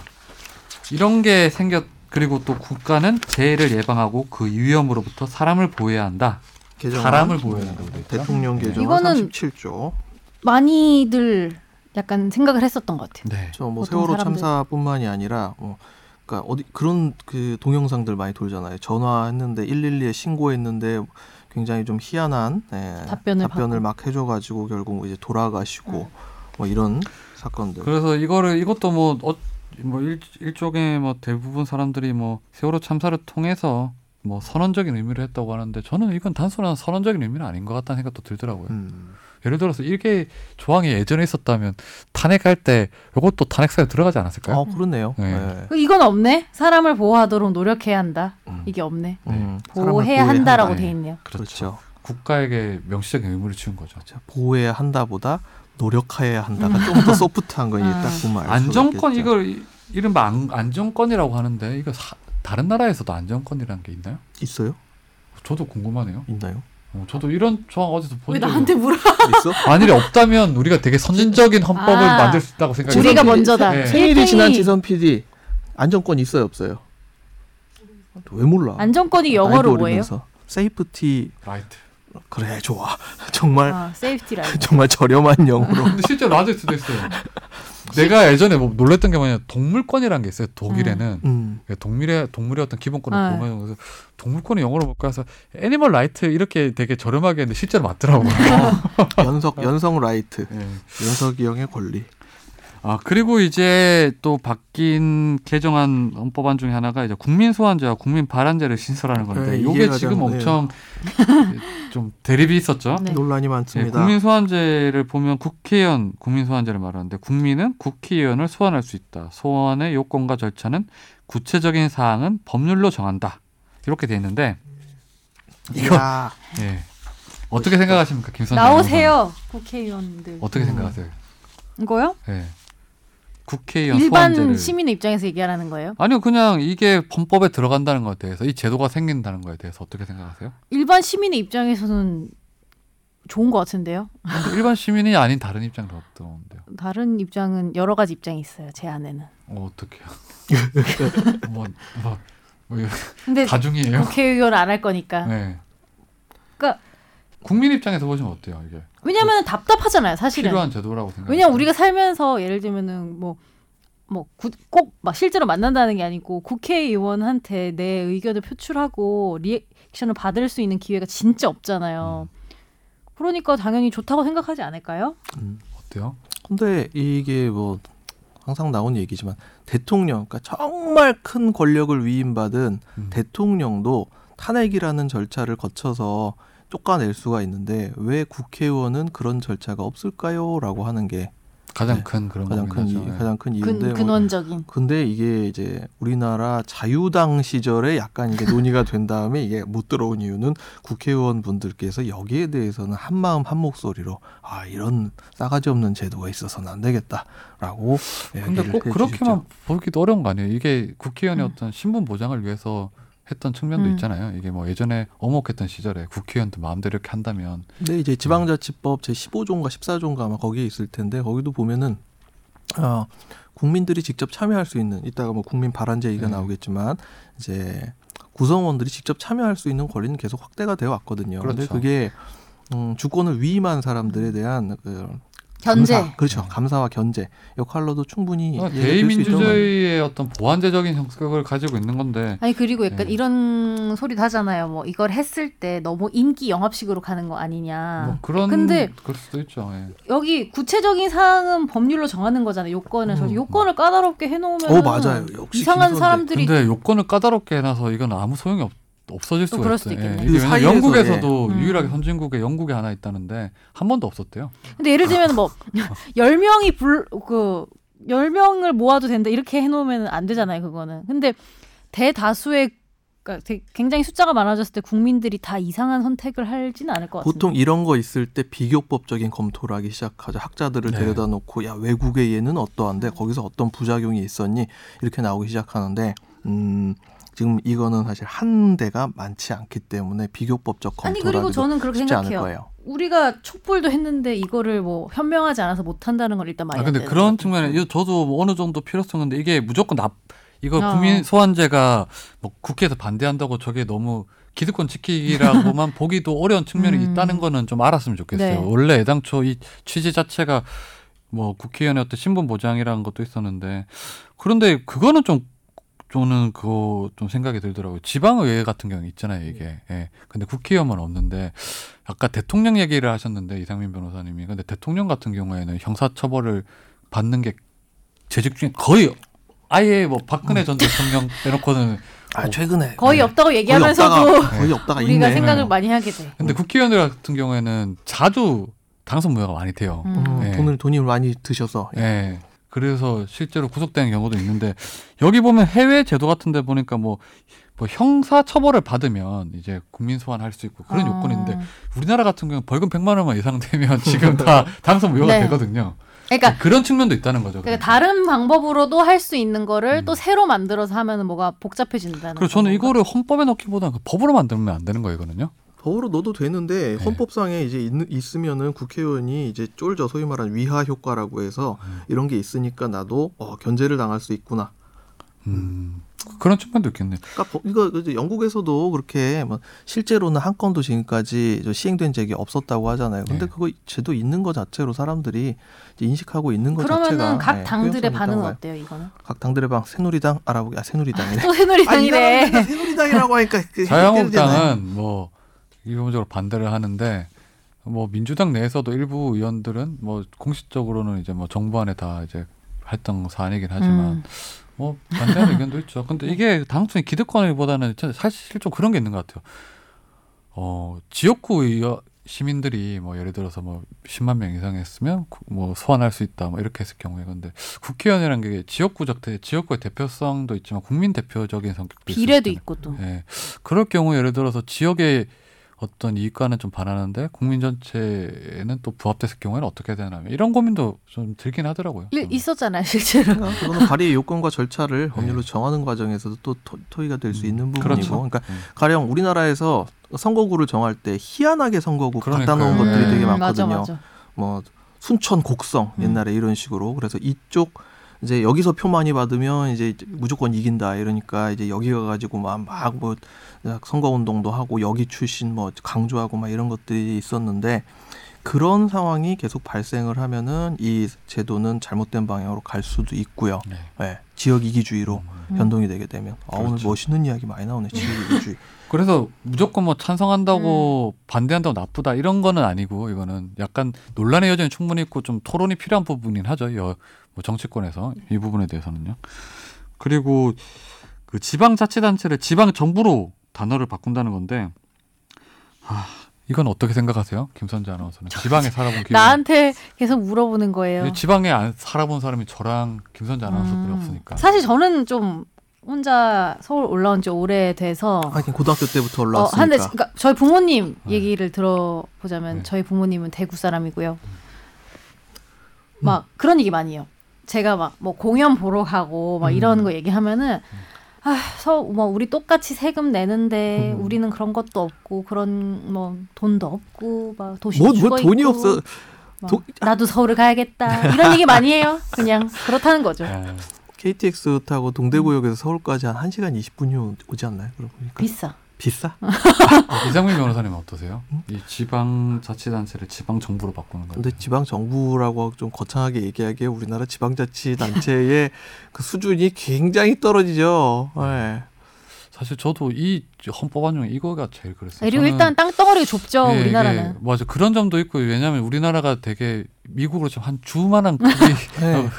이런 게 생겼 그리고 또 국가는 재해를 예방하고 그 위험으로부터 사람을 보호해야 한다. 사람을 보호해야 한다고 돼 있죠. 대통령 네. 개정안 이거는 37조. 많이들 약간 생각을 했었던 것 같아요. 네. 저뭐 보통 세월호 사람들. 참사뿐만이 아니라 뭐 그러니까 어디 그런 그 동영상들 많이 돌잖아요. 전화했는데 112에 신고했는데 굉장히 좀 희한한 예, 답변을 받고. 막 해줘가지고 결국 이제 돌아가시고 음. 뭐 이런 사건들. 그래서 이거를 이것도 뭐, 어, 뭐 일, 일종의 뭐 대부분 사람들이 뭐 세월호 참사를 통해서 뭐 선언적인 의미를 했다고 하는데 저는 이건 단순한 선언적인 의미는 아닌 것 같다는 생각도 들더라고요. 음. 예를 들어서 이게 조항이 예전에 있었다면 탄핵할 때 이것도 탄핵사에 들어가지 않았을까요? 어 그렇네요. 네. 예. 그 이건 없네. 사람을 보호하도록 노력해야 한다. 음. 이게 없네. 음, 보호해야 한다라고 한다. 돼 있네요. 그렇죠. 국가에게 명시적인 의무를 치운 거죠. 자, 보호해야 한다보다 노력해야 한다가 좀더 소프트한 건 이게 아. 딱 보면 알수 안정권. 이걸 이- 이른바 안, 안정권이라고 하는데 이거 사- 다른 나라에서도 안정권이라는 게 있나요? 있어요? 저도 궁금하네요. 있나요? 어, 저도 이런 조항 어디서 본왜 적이 나한테 물어? 있어? 만일에 없다면 우리가 되게 선진적인 헌법을 아. 만들 수 있다고 생각해요. 우리가 먼저다. 네. 생일이 지난 지선 PD 안정권 있어요 없어요? 왜 몰라? 안정권이 영어로 나이도 뭐예요? 세이프티 라이트. 그래 좋아 정말 아, 세이프티 라인. 정말 저렴한 영어로 근데 실제 라디오 수도 있어요. 내가 예전에 뭐 놀랬던 게 뭐냐 동물권이라는 게 있어요. 독일에는 음. 동물의 동물의 어떤 기본권을 네. 보면 그래서 동물권이 영어로 볼까 해서 애니멀 라이트 이렇게 되게 저렴하게 했는데 실제로 맞더라고요. 연석 연성 라이트 예. 연석이 형의 권리 아 그리고 이제 또 바뀐 개정안 헌법안 중에 하나가 이제 국민 소환제와 국민 발안제를 신설하는 건데 네, 이게 지금 잘안 엄청 좀 대립이 있었죠. 네. 논란이 예, 많습니다. 국민 소환제를 보면 국회의원 국민 소환제를 말하는데 국민은 국회의원을 소환할 수 있다. 소환의 요건과 절차는 구체적인 사항은 법률로 정한다. 이렇게 돼 있는데 이거 예. 어떻게 생각하십니까, 김선재? 나오세요 국회의원들. 어떻게 음. 생각하세요? 이거요? 예. 국회의원 일반 소환제를 시민의 입장에서 얘기하라는 거예요? 아니요, 그냥 이게 헌법에 들어간다는 것에 대해서 이 제도가 생긴다는 것에 대해서 어떻게 생각하세요? 일반 시민의 입장에서는 좋은 것 같은데요. 일반 시민이 아닌 다른 입장도 어떤데요? 다른 입장은 여러 가지 입장이 있어요. 제 안에는. 어, 어떻게요? 뭐, 뭐, 뭐 근데 다중이에요? 국회의원 안 할 거니까. 네. 그러니까 국민 입장에서 보시면 어때요, 이게? 왜냐면 답답하잖아요, 사실은. 필요한 제도라고 생각해요. 왜냐면 우리가 살면서 예를 들면은 뭐 뭐꼭막 실제로 만난다는 게 아니고 국회의원한테 내 의견을 표출하고 리액션을 받을 수 있는 기회가 진짜 없잖아요. 그러니까 당연히 좋다고 생각하지 않을까요? 음. 어때요? 근데 이게 뭐 항상 나오는 얘기지만 대통령, 그러니까 정말 큰 권력을 위임받은 음. 대통령도 탄핵이라는 절차를 거쳐서 쫓아낼 수가 있는데 왜 국회의원은 그런 절차가 없을까요?라고 하는 게 가장 네. 큰 그런 가장 큰 이. 예. 가장 큰 근, 이유인데 뭐 근원적인. 근데 이게 이제 우리나라 자유당 시절에 약간 이게 논의가 된 다음에 이게 못 들어온 이유는 국회의원 분들께서 여기에 대해서는 한 마음 한 목소리로 아 이런 싸가지 없는 제도가 있어서는 안 되겠다라고 근데 얘기를 꼭 해주셨죠. 그렇게만 보기도 어려운 거 아니에요? 이게 국회의원의 음. 어떤 신분 보장을 위해서 했던 측면도 음. 있잖아요. 이게 뭐 예전에 어목했던 시절에 국회의원도 마음대로 이렇게 한다면 근데 이제 지방자치법 제 15조인가 14조인가 아마 거기에 있을 텐데 거기도 보면은 어, 국민들이 직접 참여할 수 있는 이따가 뭐 국민 발안제 얘기가 네. 나오겠지만 이제 구성원들이 직접 참여할 수 있는 권리는 계속 확대가 되어 왔거든요. 근데 그렇죠. 그게 음, 주권을 위임한 사람들에 대한 그 견제. 감사, 그렇죠. 네. 감사와 견제 역할로도 충분히 봐요. 대의민주주의의 어떤 보완제적인 성격을 가지고 있는 건데 아니 그리고 약간 네. 이런 소리도 하잖아요. 뭐 이걸 했을 때 너무 인기 영합식으로 가는 거 아니냐. 뭐 그런 근데 그럴 수도 있죠. 예. 여기 구체적인 사항은 법률로 정하는 거잖아요. 요건을 저 음. 요건을 까다롭게 해놓으면 어 맞아요. 역시 이상한. 사람들이 근데 요건을 까다롭게 해놔서 이건 아무 소용이 없, 없어질 또 수가 있어요. 예. 그 이게 왜냐면 사이에서, 영국에서도 예. 음. 유일하게 선진국에 영국에 하나 있다는데 한 번도 없었대요. 근데 예를 들면 뭐 열명이 불 그 열명을 모아도 된다 이렇게 해 놓으면 안 되잖아요. 그거는. 근데 대다수의 그러니까 굉장히 숫자가 많아졌을 때 국민들이 다 이상한 선택을 하지는 않을 것 같아요. 보통 이런 거 있을 때 비교법적인 검토를 하기 시작하죠. 학자들을 네. 데려다 놓고 야 외국의 얘는 어떠한데 거기서 어떤 부작용이 있었니 이렇게 나오기 시작하는데 음 지금 이거는 사실 한 대가 많지 않기 때문에 비교법적 아니 검토를 그리고 저는 그렇게 생각해요. 거예요. 우리가 촛불도 했는데 이거를 뭐 현명하지 않아서 못 한다는 걸 일단 말이 아 근데 그런. 측면에 이거 저도 뭐 어느 정도 필요성인데 이게 무조건 납 이거 어. 국민 소환제가 뭐 국회에서 반대한다고 저게 너무 기득권 지키기라고만 보기도 어려운 측면이 음. 있다는 거는 좀 알았으면 좋겠어요. 네. 원래 애당초 이 취지 자체가 뭐 국회의원의 어떤 신분 보장이라는 것도 있었는데 그런데 그거는 좀 저는 그거 좀 생각이 들더라고요. 지방의회 같은 경우 있잖아요, 이게. 예. 근데 국회의원은 없는데 아까 대통령 얘기를 하셨는데 이상민 변호사님이 근데 대통령 같은 경우에는 형사처벌을 받는 게 재직 중에 거의 아예 뭐 박근혜 전 대통령 빼놓고는 아 최근에 거의 네. 없다고 거의 얘기하면서도 없다가, 거의 없다가 우리가 있네. 생각을 네. 많이 하게 돼. 근데 국회의원들 같은 경우에는 자주 당선 무효가 많이 돼요. 음. 음, 네. 돈을 돈이 많이 드셔서 예. 그래서 실제로 구속되는 경우도 있는데 여기 보면 해외 제도 같은 데 보니까 뭐, 뭐 형사 처벌을 받으면 이제 국민 소환할 수 있고 그런 아. 요건인데 우리나라 같은 경우 는 벌금 100만 원만 예상되면 지금 다 당선 무효가 네. 되거든요. 그러니까 그런 측면도 있다는 거죠. 그러니까 그러니까. 다른 방법으로도 할 수 있는 거를 음. 또 새로 만들어서 하면은 뭐가 복잡해진다는. 그리고 저는? 이거를 헌법에 넣기보다는 그 법으로 만들면 안 되는 거예요, 이거는요. 법으로 넣어도 되는데 네. 헌법상에 이제 있, 있으면은 국회의원이 이제 쫄져 소위 말하는 위하 효과라고 해서 음. 이런 게 있으니까 나도 어, 견제를 당할 수 있구나. 음. 그런 측면도 있겠네요. 그러니까 법- 이거 이제 영국에서도 그렇게 뭐 실제로는 한 건도 지금까지 저 시행된 적이 없었다고 하잖아요. 근데 네. 그거 제도 있는 것 자체로 사람들이 이제 인식하고 있는 것 자체가 그러면은 각 네, 당들의 효용성이 반응은. 어때요 이거는? 각 당들의 방 새누리당 알아보기 아 새누리당이네. 또 아, 이 새누리당이래. 사람들 새누리당이라고 하니까 그. 자유한국당은 뭐 기본적으로 반대를 하는데 뭐 민주당 내에서도 일부 의원들은 뭐 공식적으로는 이제 뭐 정부 안에 다 이제 했던 사안이긴 하지만 음. 뭐 반대하는 의견도 있죠. 근데 이게 단순히 기득권이보다는 사실 좀 그런 게 있는 것 같아요. 어 지역구 의- 시민들이 뭐 예를 들어서 뭐 10만 명 이상 했으면 구- 뭐 소환할 수 있다 뭐 이렇게 했을 경우에 근데 국회의원이라는 게 지역구적 대 지역구의 대표성도 있지만 국민 대표적인 성격도 비례도 수 있고 또. 예. 그럴 경우 예를 들어서 지역의 어떤 이익과는 좀 반하는데 국민 전체에는 또 부합됐을 경우에는 어떻게 되나 이런 고민도 좀 들긴 하더라고요. 일- 저는. 있었잖아요 실제로. 그거는 발의 요건과 절차를 네. 법률로 정하는 과정에서도 또 토, 토의가 될수 음, 있는 부분이고, 그렇죠. 그러니까 음. 가령 우리나라에서 선거구를 정할 때 희한하게 선거구 갖다 그러니까요. 놓은 것들이 되게 음, 많거든요. 맞아 맞아. 뭐 순천 곡성 음. 옛날에 이런 식으로 그래서 이쪽 이제 여기서 표 많이 받으면 이제 무조건 이긴다 이러니까 이제 여기 가가지고 막막뭐 선거 운동도 하고 여기 출신 뭐 강조하고 막 이런 것들이 있었는데 그런 상황이 계속 발생을 하면은 이 제도는 잘못된 방향으로 갈 수도 있고요. 네. 예, 지역 이기주의로 음. 변동이 되게 되면 아, 오늘 그렇죠. 멋있는 이야기 많이 나오네 지역 이기주의. 그래서 무조건 뭐 찬성한다고 음. 반대한다고 나쁘다 이런 거는 아니고 이거는 약간 논란의 여전히 충분히 있고 좀 토론이 필요한 부분이긴 하죠. 여, 뭐 정치권에서 이 부분에 대해서는요. 그리고 그 지방 자치단체를 지방 정부로 단어를 바꾼다는 건데 아 이건 어떻게 생각하세요, 김선재 아나운서는? 지방에 살아본 기분. 나한테 계속 물어보는 거예요. 지방에 안 살아본 사람이 저랑 김선재 아나운서밖에 음. 없으니까. 사실 저는 좀 혼자 서울 올라온 지 오래돼서 하긴 고등학교 때부터 어, 올라왔으니까. 한데 그러니까 저희 부모님 네. 얘기를 들어보자면 네. 저희 부모님은 대구 사람이고요. 음. 막 그런 얘기 많이 해요. 제가 막 뭐 공연 보러 가고 막 음. 이런 거 얘기하면은 아 서 뭐 우리 똑같이 세금 내는데 음. 우리는 그런 것도 없고 그런 뭐 돈도 없고 막 도시 뭐, 죽어 뭐 돈이 있고 없어. 막 도- 나도 서울을 가야겠다 이런 얘기 많이 해요. 그냥 그렇다는 거죠. 예. KTX 타고 동대구역에서 서울까지 한 1시간 20분이 오지 않나요? 그러고 보니까 비싸. 비싸? 이상민 변호사님 은 어떠세요? 이 지방 자치단체를 지방 정부로 바꾸는 거. 근데 지방 정부라고 좀 거창하게 얘기하기에 우리나라 지방 자치 단체의 그 수준이 굉장히 떨어지죠. 예. 사실 저도 이 헌법안 중에 이거가 제일 그랬어요. 그리고 저는 일단 땅덩어리가 좁죠 예, 우리나라는. 이게 맞아 그런 점도 있고 왜냐하면 우리나라가 되게 미국으로 치면 한 주만한 크기 예. 어,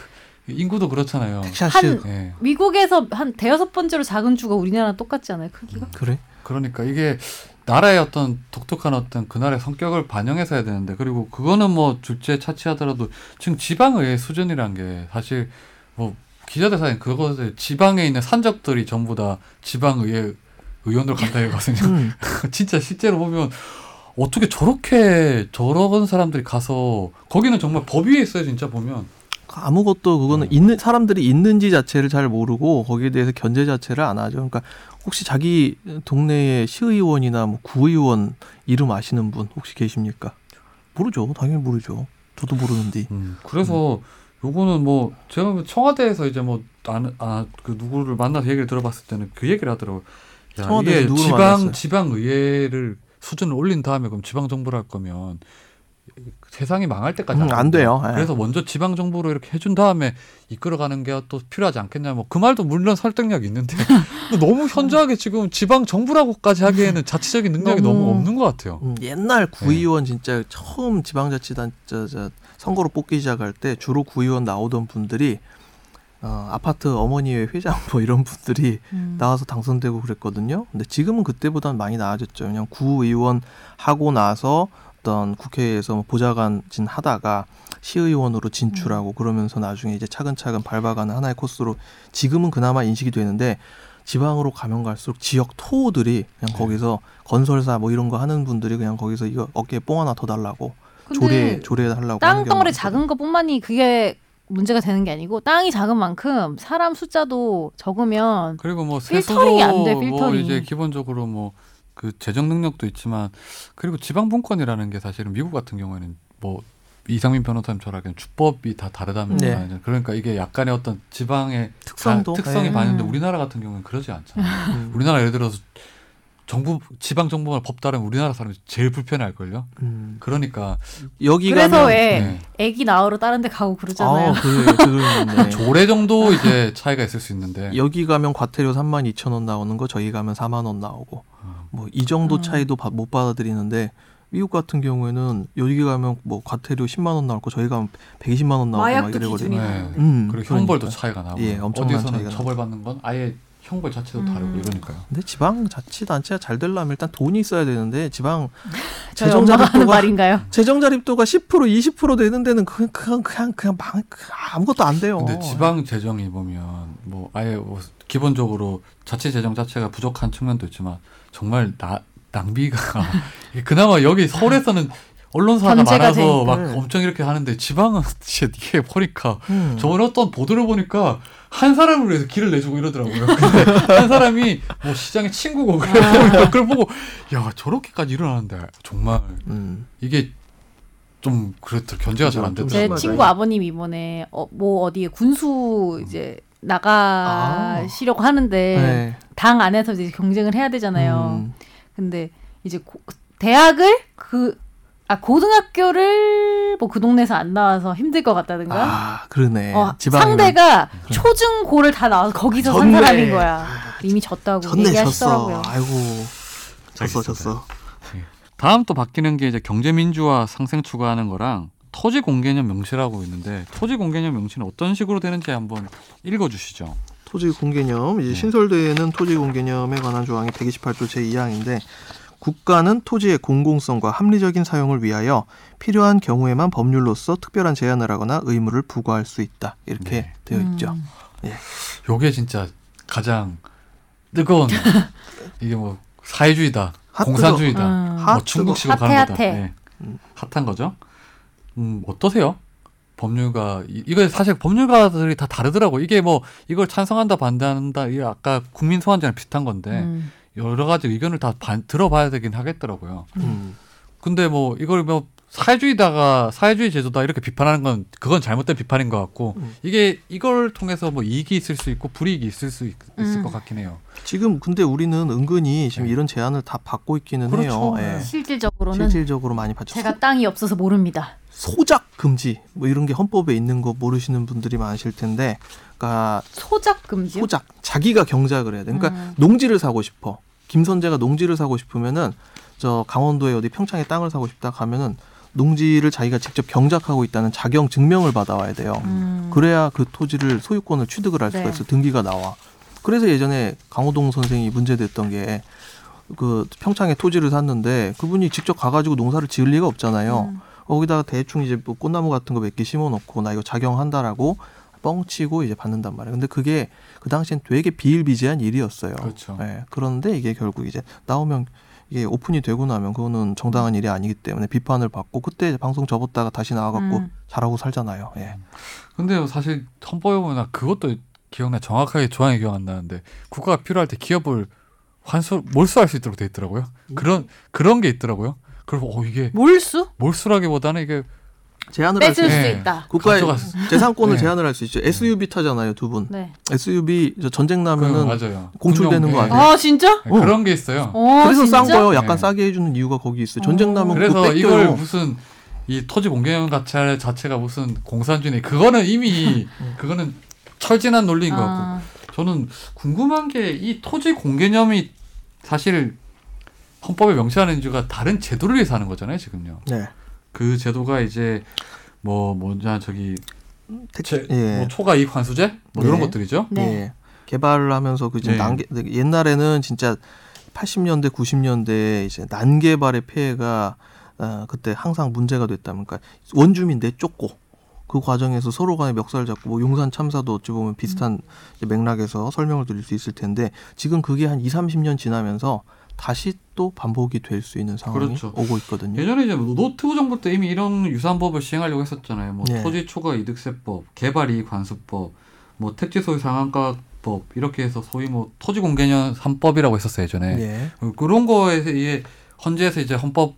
인구도 그렇잖아요. 한- 예. 미국에서 한 대여섯 번째로 작은 주가 우리나라 똑같지 않아요 크기가? 그래? 그러니까 이게 나라의 어떤 독특한 어떤 그 나라의 성격을 반영해서 해야 되는데 그리고 그거는 뭐 둘째 차치하더라도 지금 지방의 수준이란 게 사실 뭐 기자대사에 그것을 지방에 있는 산적들이 전부 다 지방의회 의원으로 간다 해거든요. 음. 진짜 실제로 보면 어떻게 저렇게 저런 사람들이 가서 거기는 정말 법 위에 있어요 진짜 보면 아무것도 그거는 네. 있는 사람들이 있는지 자체를 잘 모르고 거기에 대해서 견제 자체를 안 하죠. 그러니까 혹시 자기 동네에 시의원이나 뭐 구의원 이름 아시는 분 혹시 계십니까? 모르죠. 당연히 모르죠. 저도 모르는데. 그래서 요거는 뭐 제가 뭐 청와대에서 이제 뭐아그 누구를 만나서 얘기를 들어봤을 때는 그 얘기를 하더라고요. 야, 누구를 지방 만났어요? 지방 의회를 수준을 올린 다음에 그럼 지방 정부를 할 거면 세상이 망할 때까지 음, 안 돼요. 예. 그래서 먼저 지방 정부로 이렇게 해준 다음에 이끌어가는 게 또 필요하지 않겠냐 뭐 그 말도 물론 설득력 이 있는데 너무 현저하게 지금 지방 정부라고까지 하기에는 자체적인 능력이 너무, 너무 없는 것 같아요. 음, 옛날 구의원 진짜 처음 지방자치단 저, 저, 선거로 뽑기 시작할 때 주로 구의원 나오던 분들이 어, 아파트 어머니회 회장 뭐 이런 분들이 음. 나와서 당선되고 그랬거든요. 근데 지금은 그때보다는 많이 나아졌죠. 그냥 구의원 하고 나서 어떤 국회에서 뭐 보좌관 진 하다가 시의원으로 진출하고 그러면서 나중에 이제 차근차근 밟아가는 하나의 코스로 지금은 그나마 인식이 되는데 지방으로 가면 갈수록 지역 토호들이 그냥 네. 거기서 건설사 뭐 이런 거 하는 분들이 그냥 거기서 이거 어깨에 뽕 하나 더 달라고 조례 조례 하려고 땅 하는 덩어리 경우가 작은 것뿐만이 그게 문제가 되는 게 아니고 땅이 작은 만큼 사람 숫자도 적으면 그리고 뭐 필터링이 세수도 안 돼, 뭐 필터링. 이제 기본적으로 뭐 그 재정 능력도 있지만 그리고 지방 분권이라는 게 사실은 미국 같은 경우에는 뭐 이상민 변호사님 저라기는 주법이 다 다르다면 네. 그러니까 이게 약간의 어떤 지방의 특성도 다- 특성이 네. 많은데 음. 우리나라 같은 경우는 그러지 않잖아요. 음. 우리나라 예를 들어서 정부 지방 정부가 법 따르면 우리나라 사람이 제일 불편해할 걸요. 음. 그러니까 여기 그래서 가면 왜 네. 애기 낳으러 다른 데 가고 그러잖아요. 아, 그래, 그러네. 조례 정도 이제 차이가 있을 수 있는데 여기 가면 과태료 3만 2천 원 나오는 거 저기 가면 4만 원 나오고 음. 뭐 이 정도 음. 차이도 바- 못 받아들이는데 미국 같은 경우에는 여기 가면 뭐 과태료 10만 원 나올 거 저희 가면 120만 원 나오고 막 마약도 이래버리고. 기준이 네. 음, 그리고 형벌도 그러니까요. 차이가 나고 예, 엄청난 차이가 처벌받는 건 아예 형벌 자체도 음. 다르고 이러니까요. 근데 지방 자치단체가 잘 되려면 일단 돈이 있어야 되는데 지방 재정 자립도가 말인가요? 재정 자립도가 10% 20% 되는 데는 그냥 그냥 그냥 그냥 망 아무것도 안 돼요. 근데 지방 재정이 보면 뭐 아예 뭐 기본적으로 자치 재정 자체가 부족한 측면도 있지만 정말 나, 낭비가 그나마 여기 서울에서는 언론사가 많아서 돼. 막 네. 엄청 이렇게 하는데 지방은 진짜 이게 보니까 음. 저번에 어떤 보도를 보니까 한 사람을 위해서 길을 내주고 이러더라고요. 근데 한 사람이 뭐 시장의 친구고 그래서 그걸 보고 야 저렇게까지 일어나는데 정말 음. 이게 좀 그렇다 견제가 잘안좀 됐다. 제. 친구 아버님 이번에 어, 뭐 어디에 군수 이제 나가시려고 하는데 네. 당 안에서 이제 경쟁을 해야 되잖아요. 음. 근데 이제 고- 대학을 그 아 고등학교를 뭐 그 동네에서 안 나와서 힘들 것 같다든가. 아 그러네. 어, 상대가 초중고를 다 나와서 거기서 산 졌네. 사람인 거야. 이미 졌다고 졌네 졌어. 얘기하시더라고요. 아이고 졌어. 졌어. 다음 또 바뀌는 게 이제 경제 민주화 상생 추가하는 거랑 토지 공개념 명시라고 있는데 토지 공개념 명시는 어떤 식으로 되는지 한번 읽어 주시죠. 토지 공개념 이제 네. 신설되는 토지 공개념에 관한 조항이 128조 제2항인데 국가는 토지의 공공성과 합리적인 사용을 위하여 필요한 경우에만 법률로서 특별한 제한을 하거나 의무를 부과할 수 있다 이렇게 네. 되어 있죠. 음. 요게 진짜 가장 뜨거운 이게 뭐 사회주의다, 핫 공산주의다, 음. 핫뭐 중국식으로 가는 거다. 핫해. 예. 음. 핫한 거죠. 음 어떠세요? 법률가 이- 이거 사실 법률가들이 다 다르더라고. 이게 뭐 이걸 찬성한다 반대한다 이게 아까 국민 소환제랑 비슷한 건데 음. 여러 가지 의견을 다 반- 들어봐야 되긴 하겠더라고요. 음. 근데 뭐 이걸 뭐 사회주의다가 사회주의 제도다 이렇게 비판하는 건 그건 잘못된 비판인 것 같고 음. 이게 이걸 통해서 뭐 이익이 있을 수 있고 불이익이 있을 수 있, 을 음. 것 같긴 해요. 지금 근데 우리는 은근히 지금 네. 이런 제안을 다 받고 있기는 그렇죠. 해요. 예. 실질적으로는 실질적으로 많이 받죠. 제가 땅이 없어서 모릅니다. 소작 금지 뭐 이런 게 헌법에 있는 거 모르시는 분들이 많으실 텐데, 그러니까 소작 금지요? 소작 자기가 경작을 해야 돼. 그러니까 음. 농지를 사고 싶어. 김선재가 농지를 사고 싶으면은 저 강원도에 어디 평창에 땅을 사고 싶다 가면은 농지를 자기가 직접 경작하고 있다는 자경 증명을 받아와야 돼요. 음. 그래야 그 토지를 소유권을 취득을 할 수가 네. 있어 등기가 나와. 그래서 예전에 강호동 선생이 문제됐던 게 그 평창에 토지를 샀는데 그분이 직접 가가지고 농사를 지을 리가 없잖아요. 음. 거기다가 대충 이제 뭐 꽃나무 같은 거 몇 개 심어 놓고 나 이거 작용한다라고 뻥치고 이제 받는단 말이에요. 근데 그게 그 당시엔 되게 비일비재한 일이었어요. 그렇죠. 예, 그런데 이게 결국 이제 나오면 이게 오픈이 되고 나면 그거는 정당한 일이 아니기 때문에 비판을 받고 그때 방송 접었다가 다시 나와갖고 음. 잘하고 살잖아요. 예. 근데 사실 헌법에 보면 나 그것도 기억나 정확하게 조항이 기억 안 나는데 국가가 필요할 때 기업을 환수 몰수할 수 있도록 돼 있더라고요. 그런 그런 게 있더라고요. 그리고 어 이게 몰수? 몰수라기보다는 이게 제한을 할수 뺏을 네. 수 있다. 국가의 가져갔- 재산권을 네. 제한을 할 수 있죠. SUV 타잖아요, 두 분. 네. SUV 저 전쟁 나면은 그. 공출되는 군용, 거 예. 아니에요? 아 진짜? 네, 그런 게 있어요. 어, 그래서 싼 진짜? 거예요. 약간 네. 싸게 해주는 이유가 거기 있어요. 전쟁 어. 나면 그래서 이걸. 무슨 이 토지 공개념 자체 자체가 무슨 공산주의 그거는 이미 그거는 철진한 논리인 것 같고 아, 저는 궁금한 게 이 토지 공개념이 사실 헌법에 명시하는 이유가 다른 제도를 위해서 하는 거잖아요 지금요. 네. 그 제도가 이제 뭐 뭐냐 저기 택- 제, 예. 뭐 초과 이익 환수제 뭐 이런 네. 것들이죠. 네. 예. 개발을 하면서 그 지금 네. 난개 옛날에는 진짜 80년대 90년대 이제 난개발의 피해가 어, 그때 항상 문제가 됐다면 그러니까 원주민 내쫓고 그 과정에서 서로 간에 멱살 잡고 뭐 용산 참사도 어찌 보면 비슷한 이제 맥락에서 설명을 드릴 수 있을 텐데 지금 그게 한 2, 30년 지나면서 다시 또 반복이 될 수 있는 상황이 그렇죠. 오고 있거든요. 예전에 이제 노트부 정부 때 이미 이런 유사한 법을 시행하려고 했었잖아요. 뭐 네. 토지 초과 이득세법, 개발 이익 환수법, 뭐 택지 소유 상한가법 이렇게 해서 소위 뭐 토지 공개념 3법이라고 했었어요 예전에. 예. 어, 그런 거에 의해 헌재에서 이제 헌법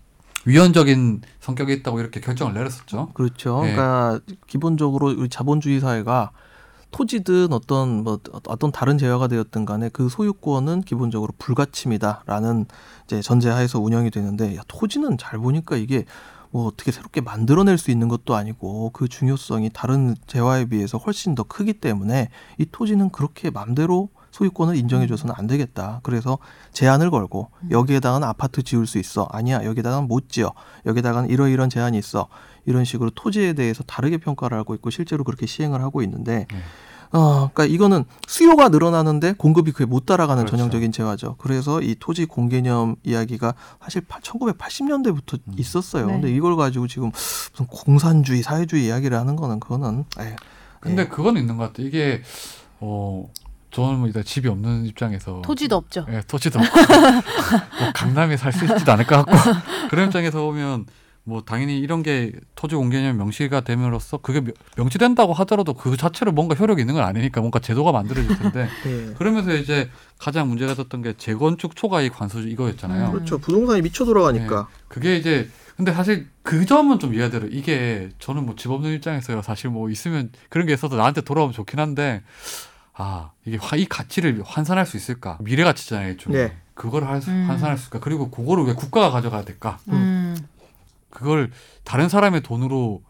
위헌적인 성격이 있다고 이렇게 결정을 내렸었죠. 그렇죠. 네. 그러니까 기본적으로 우리 자본주의 사회가 토지든 어떤 뭐 어떤 다른 제어가 되었든 간에 그 소유권은 기본적으로 불가침이다라는 이제 전제하에서 운영이 되는데 야, 토지는 잘 보니까 이게 뭐 어떻게 새롭게 만들어낼 수 있는 것도 아니고 그 중요성이 다른 재화에 비해서 훨씬 더 크기 때문에 이 토지는 그렇게 맘대로 소유권을 인정해줘서는 안 되겠다. 그래서 제한을 걸고 음. 여기에다가는 아파트 지을 수 있어. 아니야 여기다가는 못 지어. 여기다가는 이러이런 제한이 있어. 이런 식으로 토지에 대해서 다르게 평가를 하고 있고 실제로 그렇게 시행을 하고 있는데 네. 어, 그러니까 이거는 수요가 늘어나는데 공급이 그에 못 따라가는 그렇죠. 전형적인 재화죠. 그래서 이 토지 공개념 이야기가 사실 1980년대부터 음. 있었어요. 네. 근데 이걸 가지고 지금 무슨 공산주의, 사회주의 이야기를 하는 거는 그거는 에, 근데 예. 그건 있는 것 같아. 이게 어 저는 뭐 일단 집이 없는 입장에서 토지도 없죠. 예, 토지도 없고 뭐 강남에 살 수 있지도 않을 것 같고 그런 입장에서 보면 뭐 당연히 이런 게 토지 공개념 명시가 됨으로써 그게 명- 명시된다고 하더라도 그 자체로 뭔가 효력이 있는 건 아니니까 뭔가 제도가 만들어질 텐데 예. 그러면서 이제 가장 문제가 됐던 게 재건축 초과이익 환수 이거였잖아요. 음. 그렇죠. 부동산이 미쳐 돌아가니까. 그게 이제 근데 사실 그 점은 좀 이해돼요. 이게 저는 뭐 집 없는 입장에서요. 사실 뭐 있으면 그런 게 있어서 나한테 돌아오면 좋긴 한데 아 이게 화- 이 가치를 환산할 수 있을까? 미래 가치잖아요, 일종의. 네. 그걸 할 수- 음. 환산할 수 있을까? 그리고 그거를 왜 국가가 가져가야 될까? 음. 그걸 다른 사람의 돈으로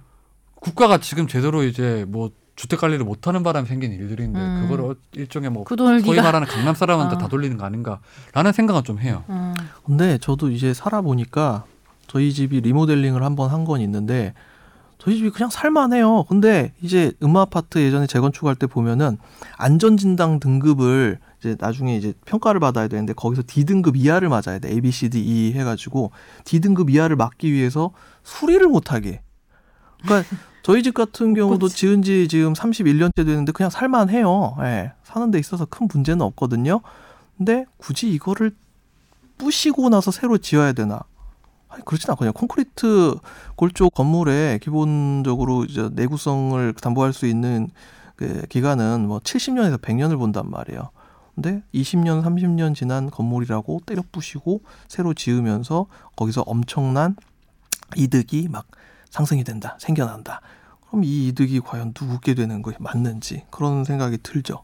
국가가 지금 제대로 이제 뭐 주택 관리를 못하는 바람에 생긴 일들인데 음. 그거를 어- 일종의 뭐그 돈을 소위 네가 말하는 강남 사람한테 어. 다 돌리는 거 아닌가라는 생각은 좀 해요. 음. 근데 저도 이제 살아보니까 저희 집이 리모델링을 한번 한 건 있는데 저희 집이 그냥 살만해요. 근데 이제 음아파트 예전에 재건축할 때 보면은 안전진당 등급을 이제 나중에 이제 평가를 받아야 되는데 거기서 D 등급 이하를 맞아야 돼. A, B, C, D, E 해가지고 D 등급 이하를 맞기 위해서 수리를 못하게. 그러니까 저희 집 같은 경우도 그치. 지은 지 지금 31년째 되는데 그냥 살만해요. 예. 사는 데 있어서 큰 문제는 없거든요. 근데 굳이 이거를 부시고 나서 새로 지어야 되나? 아니 그렇진 않거든요. 콘크리트 골조 건물에 기본적으로 이제 내구성을 담보할 수 있는 그 기간은 뭐 70년에서 100년을 본단 말이에요. 근데 20년, 30년 지난 건물이라고 때려 부시고 새로 지으면서 거기서 엄청난 이득이 막 상승이 된다, 생겨난다. 그럼 이 이득이 과연 누구게 되는 것이 맞는지 그런 생각이 들죠.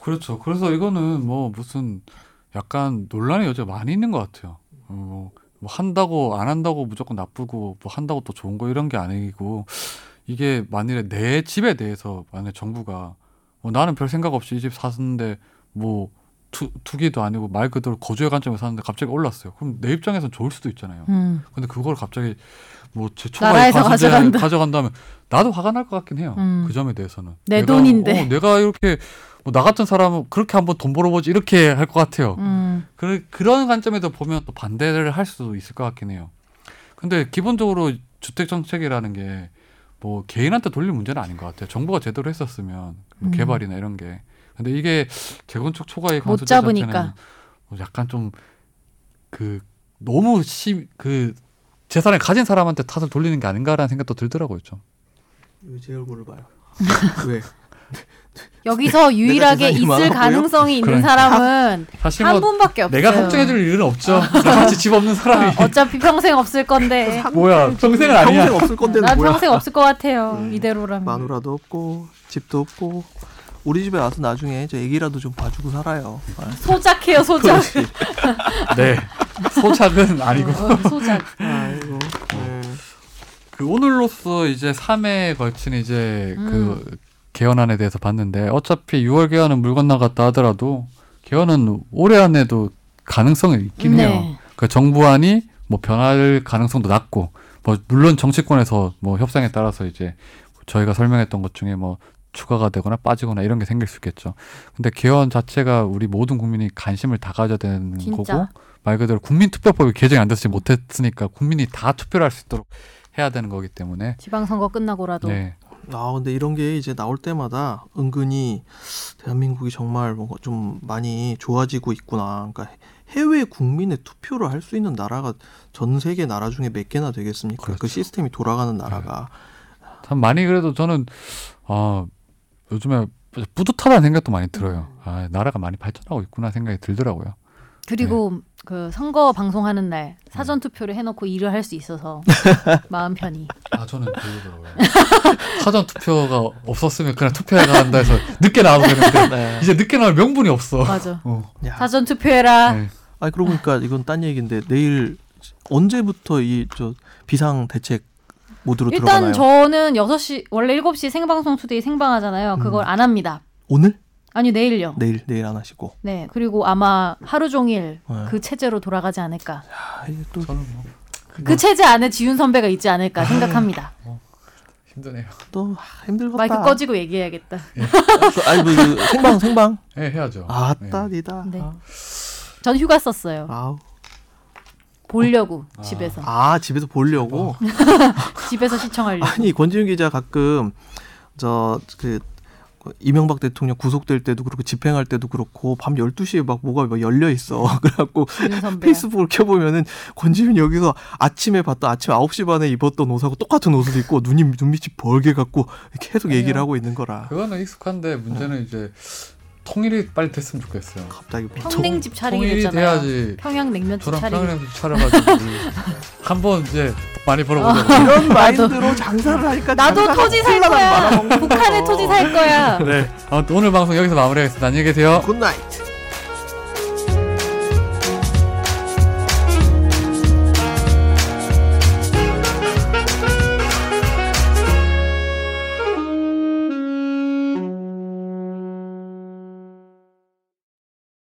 그렇죠. 그래서 이거는 뭐 무슨 약간 논란의 여지가 많이 있는 것 같아요. 어, 뭐, 뭐 한다고 안 한다고 무조건 나쁘고 뭐 한다고 또 좋은 거 이런 게 아니고 이게 만일에 내 집에 대해서 만약 정부가 뭐 나는 별 생각 없이 이 집 샀는데 뭐 투, 투기도 아니고 말 그대로 거주의 관점에서 샀는데 갑자기 올랐어요. 그럼 내 입장에선 좋을 수도 있잖아요. 음. 근데 그걸 갑자기 뭐 이제 나라에서 초과액 가져간다. 가져간다면 나도 화가 날 것 같긴 해요. 음. 그 점에 대해서는 내 내가, 돈인데. 어, 내가 이렇게 뭐 나 같은 사람은 그렇게 한번 돈 벌어보지 이렇게 할 것 같아요. 음. 그, 그런 관점에서 보면 또 반대를 할 수도 있을 것 같긴 해요. 근데 기본적으로 주택 정책이라는 게 뭐 개인한테 돌릴 문제는 아닌 것 같아요. 정부가 제대로 했었으면 뭐 음. 개발이나 이런 게. 근데 이게 재건축 초과이익 못 잡으니까. 뭐 약간 좀 그 너무 심그 재산을 가진 사람한테 탓을 돌리는 게 아닌가라는 생각도 들더라고요 좀. 왜제 얼굴을 봐요? 왜? 여기서 유일하게 있을? 가능성이 있는 그러니까. 사람은 사실 한뭐 분밖에 없어요. 내가 걱정해줄 일은 없죠. 나같이 집 없는 사람이 어, 어차피 평생 없을 건데. 뭐야 평생은 아니야. 평생 없을 건데는 난 뭐야? 평생 없을 것 같아요. 음. 이대로라면. 마누라도 없고 집도 없고 우리 집에 와서 나중에 저 애기라도 좀 봐주고 살아요. 아, 소작해요, 소작. 네 소착은 아니고. 어, 소작. 아이고. 네. 그 오늘로써 이제 3회에 걸친 이제 음. 그 개헌안에 대해서 봤는데 어차피 6월 개헌은 물 건너갔다 하더라도 개헌은 올해 안에도 가능성이 있긴 해요. 네. 그 정부안이 뭐 변할 가능성도 낮고 뭐 물론 정치권에서 뭐 협상에 따라서 이제 저희가 설명했던 것 중에 뭐 추가가 되거나 빠지거나 이런 게 생길 수 있겠죠. 근데 개헌 자체가 우리 모든 국민이 관심을 다 가져야 되는 진짜. 거고 말 그대로 국민투표법이 개정이 안 됐지 못했으니까 국민이 다 투표를 할 수 있도록 해야 되는 거기 때문에 지방선거 끝나고라도. 네. 아 근데 이런 게 이제 나올 때마다 은근히 대한민국이 정말 뭔가 좀 많이 좋아지고 있구나. 그러니까 해외 국민의 투표를 할 수 있는 나라가 전 세계 나라 중에 몇 개나 되겠습니까? 그 그렇죠. 시스템이 돌아가는 나라가. 참 많이 그래도 저는 아 요즘에 뿌듯하다는 생각도 많이 들어요. 아 나라가 많이 발전하고 있구나 생각이 들더라고요. 그리고 네. 그 선거 방송하는 날 사전 투표를 해놓고 일을 할 수 있어서 마음 편히. 아 저는 별로더라고요. 사전 투표가 없었으면 그냥 투표해 간다 해서 늦게 나와도 되는데 네. 이제 늦게 나올 명분이 없어. 맞아. 어. 야. 사전 투표해라. 네. 아니 그러고 보니까 이건 딴 얘기인데 내일 언제부터 이 저 비상 대책 모드로 일단 들어가나요? 저는 6시 원래 7시 생방송 투데이 생방하잖아요. 그걸 음. 안 합니다. 오늘? 아니 내일요. 내일 내일 안 하시고. 네 그리고 아마 하루 종일 네. 그 체제로 돌아가지 않을까. 아, 이게 또 저는 뭐그 체제 안에 지윤 선배가 있지 않을까 생각합니다. 힘드네요. 또 아, 힘들겠다. 마이크 꺼지고 얘기해야겠다. 아니 뭐그 생방 생방. 네, 해야죠. 아따 네. 니다. 네. 전 휴가 썼어요. 아우. 보려고 아. 집에서 아 집에서 보려고. 집에서 시청하려고. 아니 권지윤 기자 가끔 저그 이명박 대통령 구속될 때도 그렇고 집행할 때도 그렇고 밤 12시에 막 뭐가 막 열려 있어. 그래갖고. 페이스북을 켜보면은 권지윤 여기서 아침에 봤던 아침 9시 반에 입었던 옷하고 똑같은 옷을 입고 눈이 눈밑이 벌게 갖고 계속 얘기를. 하고 있는 거라. 그거는 익숙한데 문제는 이제 통일이 빨리 됐으면 좋겠어요. 갑자기 뭐 평냉집 차리기로 통일이 했잖아요. 돼야지 평양 냉면집 저랑. 평양에서 차려가지고 한번 이제 많이 벌어보자. 이런 마인드로 장사를 하니까 나도 토지 살 거야. 북한에 거. 토지 살 거야. 네. 아무튼 오늘 방송 여기서 마무리하겠습니다. 안녕히 계세요. Good night.